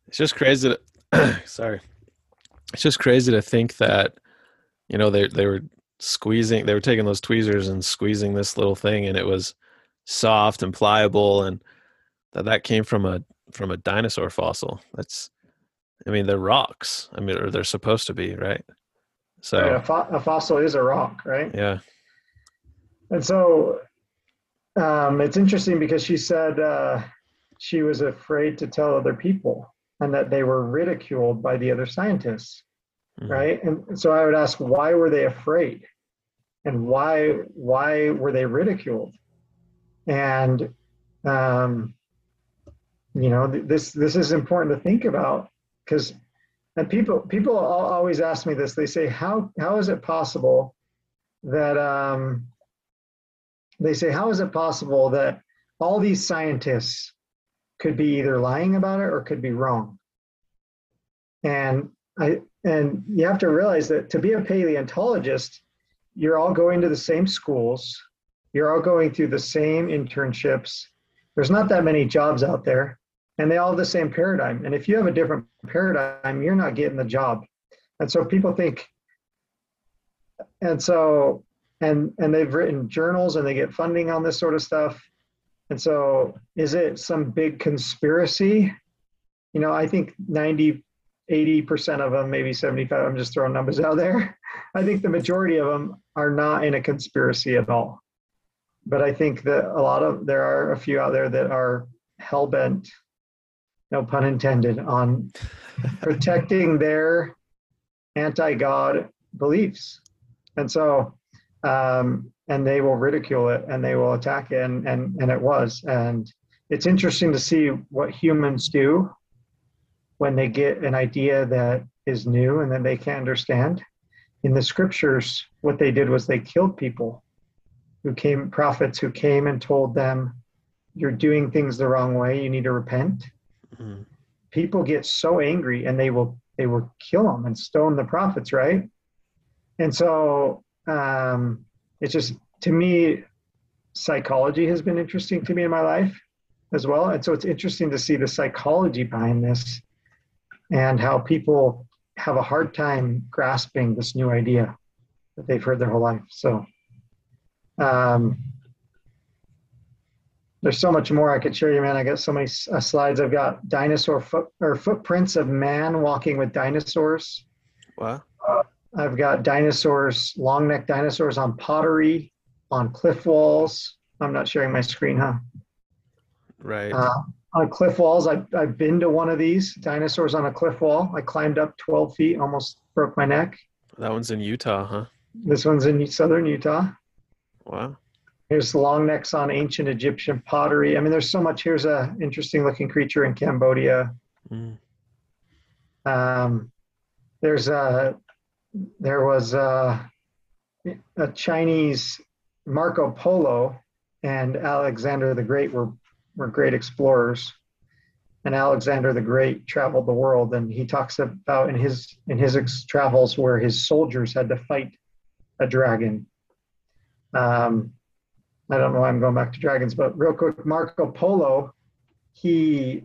It's just crazy. To, sorry, it's just crazy to think that you know they they were squeezing, they were taking those tweezers and squeezing this little thing, and it was soft and pliable, and that that came from a from a dinosaur fossil. That's, I mean, they're rocks. I mean, or they're supposed to be, right? So Right, a, fo- a fossil is a rock, right? yeah, And so um, it's interesting because she said uh, she was afraid to tell other people and that they were ridiculed by the other scientists, Mhm. right? And so I would ask, why were they afraid? And why why were they ridiculed? And um, you know, th- this this is important to think about because and people people always ask me this. They say, how how is it possible that um, they say, how is it possible that all these scientists could be either lying about it or could be wrong? And I and you have to realize that to be a paleontologist, you're all going to the same schools, you're all going through the same internships. There's not that many jobs out there, and they all have the same paradigm. And if you have a different paradigm, you're not getting the job. And so people think, and so and and they've written journals and they get funding on this sort of stuff and so is it some big conspiracy you know i think 90 80% of them maybe 75 i'm just throwing numbers out there i think the majority of them are not in a conspiracy at all but i think that a lot of there are a few out there that are hell-bent no pun intended on protecting their anti-god beliefs. And so um, and they will ridicule it and they will attack it and, and and it was. And it's interesting to see what humans do when they get an idea that is new and that they can't understand. In the scriptures what they did was they killed people who came prophets who came and told them you're doing things the wrong way. You need to repent Mhm. people get so angry and they will they will kill them and stone the prophets right and so um, it's just to me psychology has been interesting to me in my life as well and so it's interesting to see the psychology behind this and how people have a hard time grasping this new idea that they've heard their whole life so um, there's so much more I could show you, man. I got so many uh, slides. I've got dinosaur foot or footprints of man walking with dinosaurs. wow, I've got dinosaurs, long neck dinosaurs on pottery. on cliff walls. I'm not sharing my screen, huh? Right. Uh, on cliff walls, I've, I've been to one of these dinosaurs on a cliff wall. I climbed up 12 feet, almost broke my neck. that one's in Utah, huh? This one's in southern Utah. Wow. Here's long necks on ancient Egyptian pottery. I mean, there's so much. Here's a interesting looking creature in Cambodia. Mm. Um, there's a there was a, a Chinese Marco Polo and Alexander the Great were were great explorers, and Alexander the Great traveled the world, and he talks about in his in his ex- travels where his soldiers had to fight a dragon. Um, I don't know why I'm going back to dragons, but real quick, Marco Polo, he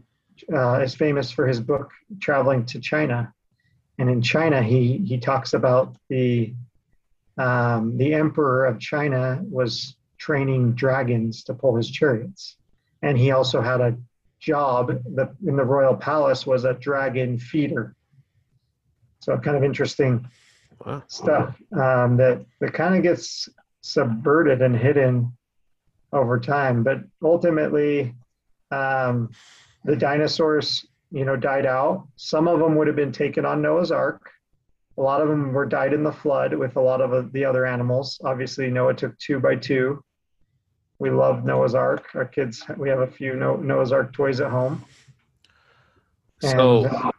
uh, is famous for his book traveling to China, and in China he he talks about the um, the emperor of China was training dragons to pull his chariots, and he also had a job the, in the royal palace was a dragon feeder. So kind of interesting Wow. stuff um, that that kind of gets subverted and hidden over time. But ultimately, um, the dinosaurs, you know, died out. Some of them would have been taken on Noah's Ark. A lot of them were died in the flood with a lot of the other animals. Obviously, Noah took two by two. We love Noah's Ark. Our kids, we have a few Noah's Ark toys at home. And, So,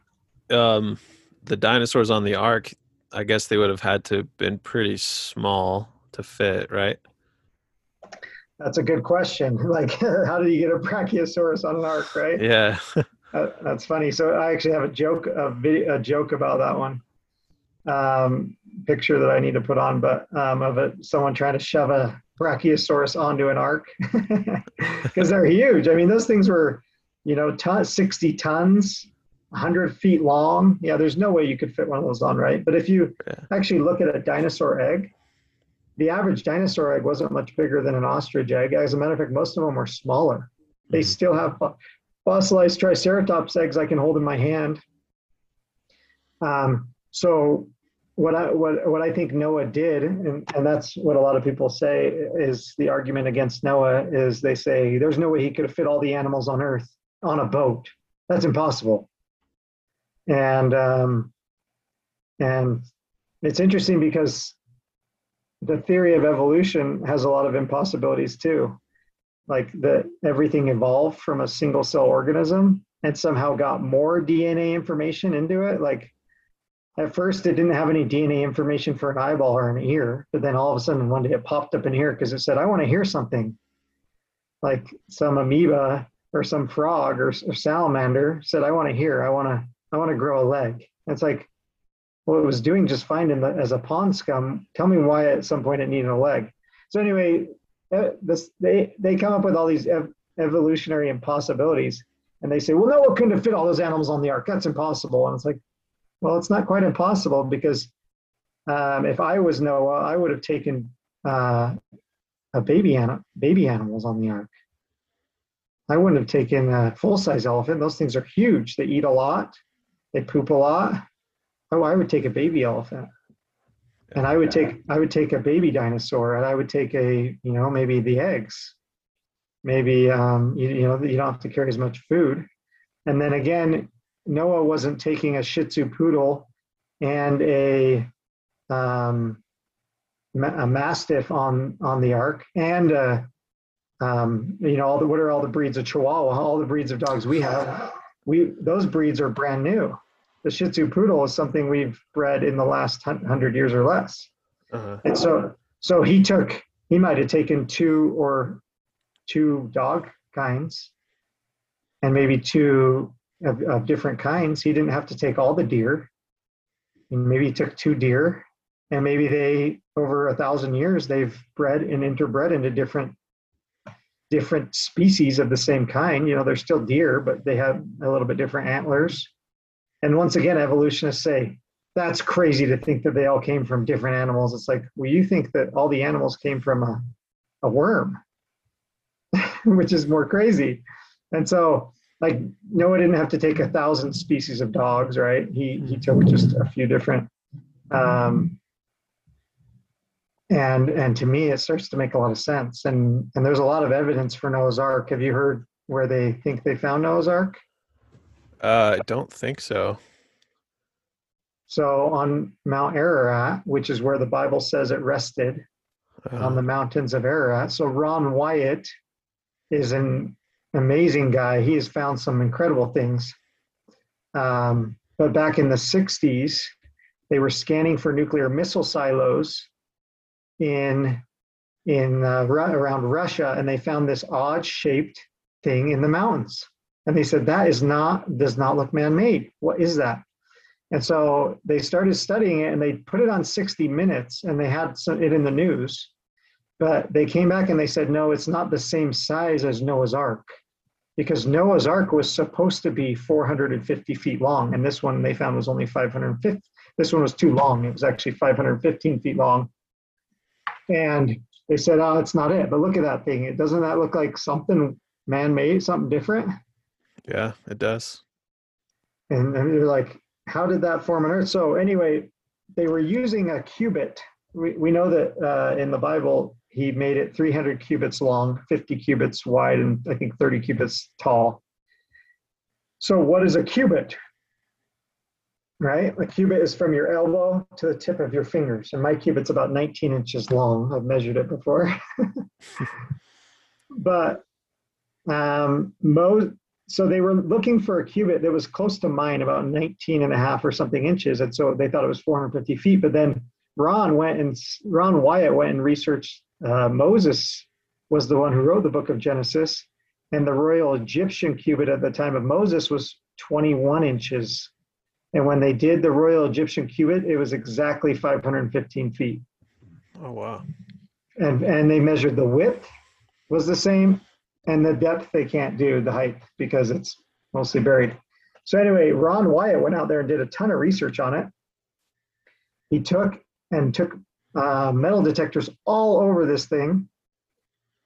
uh, um, the dinosaurs on the ark, I guess they would have had to been pretty small to fit, right? That's a good question. Like, how did you get a Brachiosaurus on an ark, right? Yeah. Uh, that's funny. So I actually have a joke, a, video, a joke about that one. Um, picture that I need to put on, but um, of it, someone trying to shove a Brachiosaurus onto an ark because they're huge. I mean, those things were, you know, ton, 60 tons, 100 feet long. Yeah, there's no way you could fit one of those on, right? But if you Yeah. actually look at a dinosaur egg, the average dinosaur egg wasn't much bigger than an ostrich egg. As a matter of fact, most of them were smaller. They Mhm. still have fossilized triceratops eggs I can hold in my hand. Um, so what I what what I think Noah did, and, and that's what a lot of people say is the argument against Noah is they say there's no way he could have fit all the animals on Earth on a boat. That's impossible. And um, and it's interesting because the theory of evolution has a lot of impossibilities too like that everything evolved from a single cell organism and somehow got more DNA information into it. Like at first, it didn't have any DNA information for an eyeball or an ear, but then all of a sudden one day it popped up in here because it said, I want to hear something. Like some amoeba or some frog or, or salamander said, I want to hear, I want to, I want to grow a leg. It's like, well, it was doing just fine in the, as a pond scum. Tell me why at some point it needed a leg. So anyway, uh, this, they they come up with all these ev- evolutionary impossibilities, and they say, well, Noah couldn't have fit all those animals on the ark. That's impossible. And it's like, well, it's not quite impossible because um, if I was Noah, I would have taken uh, a baby an- baby animals on the ark. I wouldn't have taken a full size elephant. Those things are huge. They eat a lot. They poop a lot. Oh, I would take a baby elephant. And I would take I would take a baby dinosaur, and I would take a you know maybe the eggs, maybe um, you, you know you don't have to carry as much food, and then again Noah wasn't taking a Shih Tzu poodle and a um, a mastiff on on the ark, and uh, um, you know all the what are all the breeds of Chihuahua, all the breeds of dogs we have, we those breeds are brand new the Shih Tzu poodle is something we've bred in the last hundred years or less. Uh-huh. And so, so he took, he might have taken two or two dog kinds, and maybe two of, of different kinds. He didn't have to take all the deer. And maybe he took two deer, and maybe they over a thousand years they've bred and interbred into different different species of the same kind. You know, they're still deer, but they have a little bit different antlers. And once again, evolutionists say that's crazy to think that they all came from different animals. It's like, well, you think that all the animals came from a, a worm, which is more crazy. And so, like, Noah didn't have to take a thousand species of dogs, right? He he took just a few different um, and and to me it starts to make a lot of sense and and there's a lot of evidence for noah's ark have you heard where they think they found noah's ark Uh, I don't think so. so on mount ararat which is where the bible says it rested on the Uh, mountains of ararat so ron wyatt is an amazing guy he has found some incredible things um, but back in the 60s they were scanning for nuclear missile silos in in uh, around Russia, and they found this odd-shaped thing in the mountains. And they said that is not does not look man-made. What is that? And so they started studying it, and they put it on 60 Minutes, and they had some, it in the news. But they came back and they said, no, it's not the same size as Noah's Ark, because Noah's Ark was supposed to be 450 feet long, and this one they found was only 550. This one was too long. It was actually 515 feet long and they said, "Oh, it's not it." But look at that thing. It doesn't that look like something man-made, something different? Yeah, it does. And, and they're like, "How did that form on Earth?" So anyway, they were using a cubit. We we know that uh, in the Bible, he made it 300 cubits long, 50 cubits wide, and I think 30 cubits tall. So what is a cubit? Right, a cubit is from your elbow to the tip of your fingers, and my cubit's about 19 inches long. I've measured it before. but um, Mo, so they were looking for a cubit that was close to mine, about 19 and a half or something inches, and so they thought it was 450 feet. But then Ron went and Ron Wyatt went and researched. Uh, Moses was the one who wrote the book of Genesis, and the royal Egyptian cubit at the time of Moses was 21 inches. And when they did the royal Egyptian cubit, it was exactly 515 feet. Oh wow. And and they measured the width was the same, and the depth they can't do the height because it's mostly buried. So anyway, Ron Wyatt went out there and did a ton of research on it. He took and took uh, metal detectors all over this thing,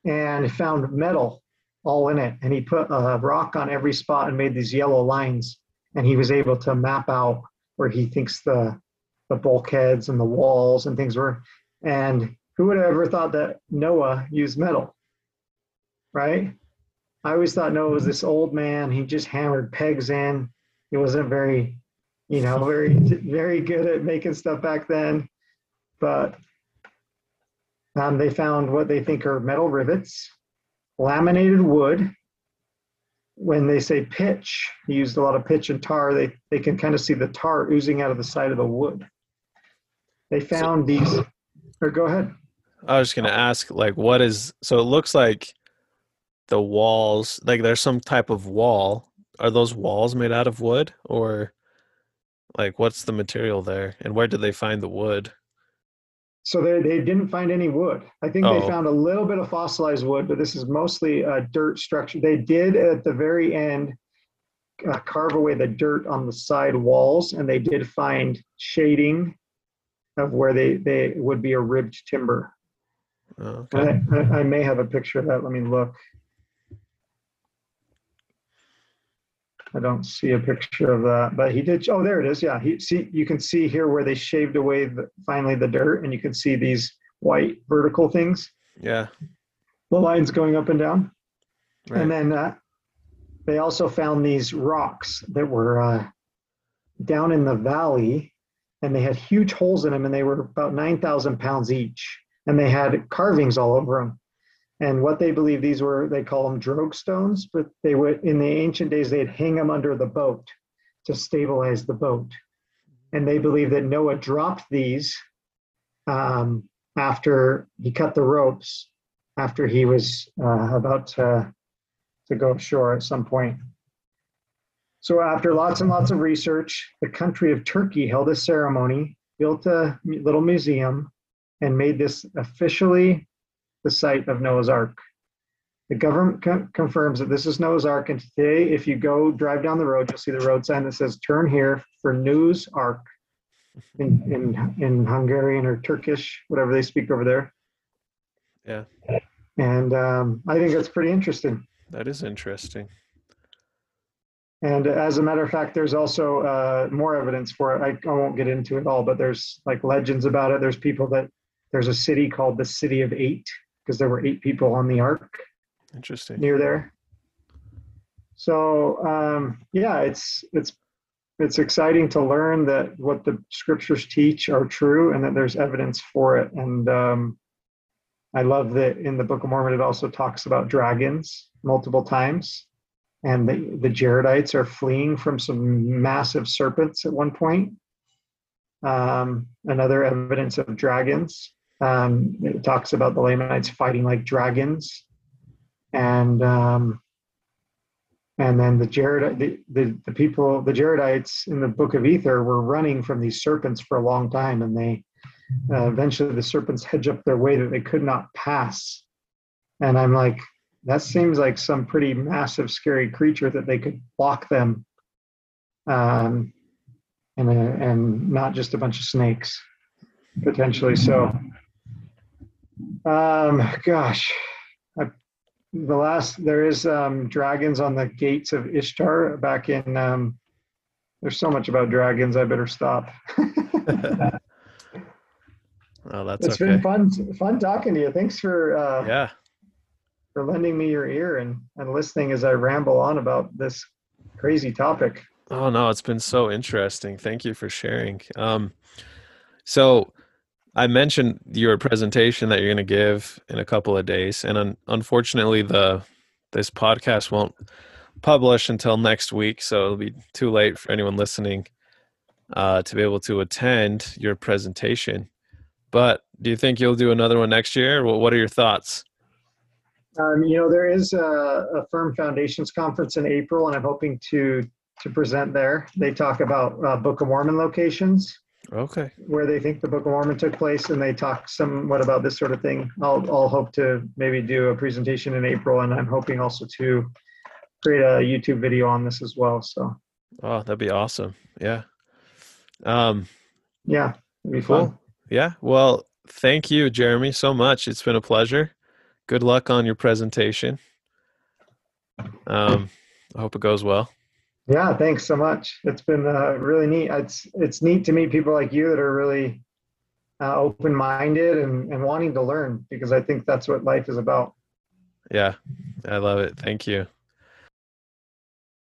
and found metal all in it. And he put a rock on every spot and made these yellow lines. And he was able to map out where he thinks the the bulkheads and the walls and things were. And who would have ever thought that Noah used metal? Right? I always thought Noah was this old man. He just hammered pegs in. He wasn't very, you know, very very good at making stuff back then. But um, they found what they think are metal rivets, laminated wood. When they say pitch, he used a lot of pitch and tar. They they can kind of see the tar oozing out of the side of the wood. They found these. Or go ahead. I was just gonna ask, like, what is so it looks like the walls, like there's some type of wall. Are those walls made out of wood or like what's the material there? And where did they find the wood? So they, they didn't find any wood. I think Oh. they found a little bit of fossilized wood, but this is mostly a dirt structure. They did at the very end uh, carve away the dirt on the side walls, and they did find shading of where they, they would be a ribbed timber. Oh, okay. I, I, I may have a picture of that. Let me look. I don't see a picture of that, but he did. Oh, there it is. Yeah, he see. You can see here where they shaved away the, finally the dirt, and you can see these white vertical things, Yeah. the lines going up and down. Right. And then uh, they also found these rocks that were uh, down in the valley, and they had huge holes in them, and they were about 9,000 pounds each. And they had carvings all over them. And what they believe these were, they call them drogue stones, but they would, in the ancient days, they'd hang them under the boat to stabilize the boat. And they believe that Noah dropped these um, after he cut the ropes, after he was uh, about to to go ashore at some point. So after lots and lots of research, the country of Turkey held a ceremony, built a little museum, and made this officially the site of Noah's Ark. The government co- confirms that this is Noah's Ark, and today, if you go drive down the road, you'll see the road sign that says "Turn here for News Ark" in in in Hungarian or Turkish, whatever they speak over there. Yeah. And um, I think that's pretty interesting. That is interesting. And as a matter of fact, there's also uh, more evidence for it. I, I won't get into it all, but there's like legends about it. There's people that there's a city called the City of Eight because there were eight people on the ark Interesting. near there. So um, yeah, it's it's it's exciting to learn that what the scriptures teach are true and that there's evidence for it. And um, I love that in the Book of Mormon it also talks about dragons multiple times, and the the Jaredites are fleeing from some massive serpents at one point. Um, another evidence of dragons. Um, it talks about the Lamanites fighting like dragons, and um, and then the Jared the, the, the people the Jaredites in the book of Ether were running from these serpents for a long time, and they uh, eventually the serpents hedge up their way that they could not pass. And I'm like, that seems like some pretty massive, scary creature that they could block them, um, and uh, and not just a bunch of snakes, potentially. So, um, gosh, I, the last there is um, dragons on the gates of Ishtar back in. Um, there's so much about dragons. I better stop. Oh, that's it's okay. been fun fun talking to you. Thanks for uh, Yeah. for lending me your ear and and listening as I ramble on about this crazy topic. Oh no, it's been so interesting. Thank you for sharing. Um, so I mentioned your presentation that you're going to give in a couple of days, and un- unfortunately, the this podcast won't publish until next week, so it'll be too late for anyone listening uh, to be able to attend your presentation. But do you think you'll do another one next year? Well, what are your thoughts? Um, you know, there is a, a Firm Foundations conference in April, and I'm hoping to to present there. They talk about uh, Book of Mormon locations Okay. where they think the Book of Mormon took place, and they talk somewhat about this sort of thing. I'll I'll hope to maybe do a presentation in April, and I'm hoping also to create a YouTube video on this as well. So Oh, that'd be awesome. Yeah. Um, yeah, it'd be fun. Cool. Yeah. Well, thank you, Jeremy, so much. It's been a pleasure. Good luck on your presentation. Um, I hope it goes well. Yeah, thanks so much. It's been uh, really neat. It's it's neat to meet people like you that are really uh, open-minded and, and wanting to learn because I think that's what life is about. Yeah, I love it. Thank you.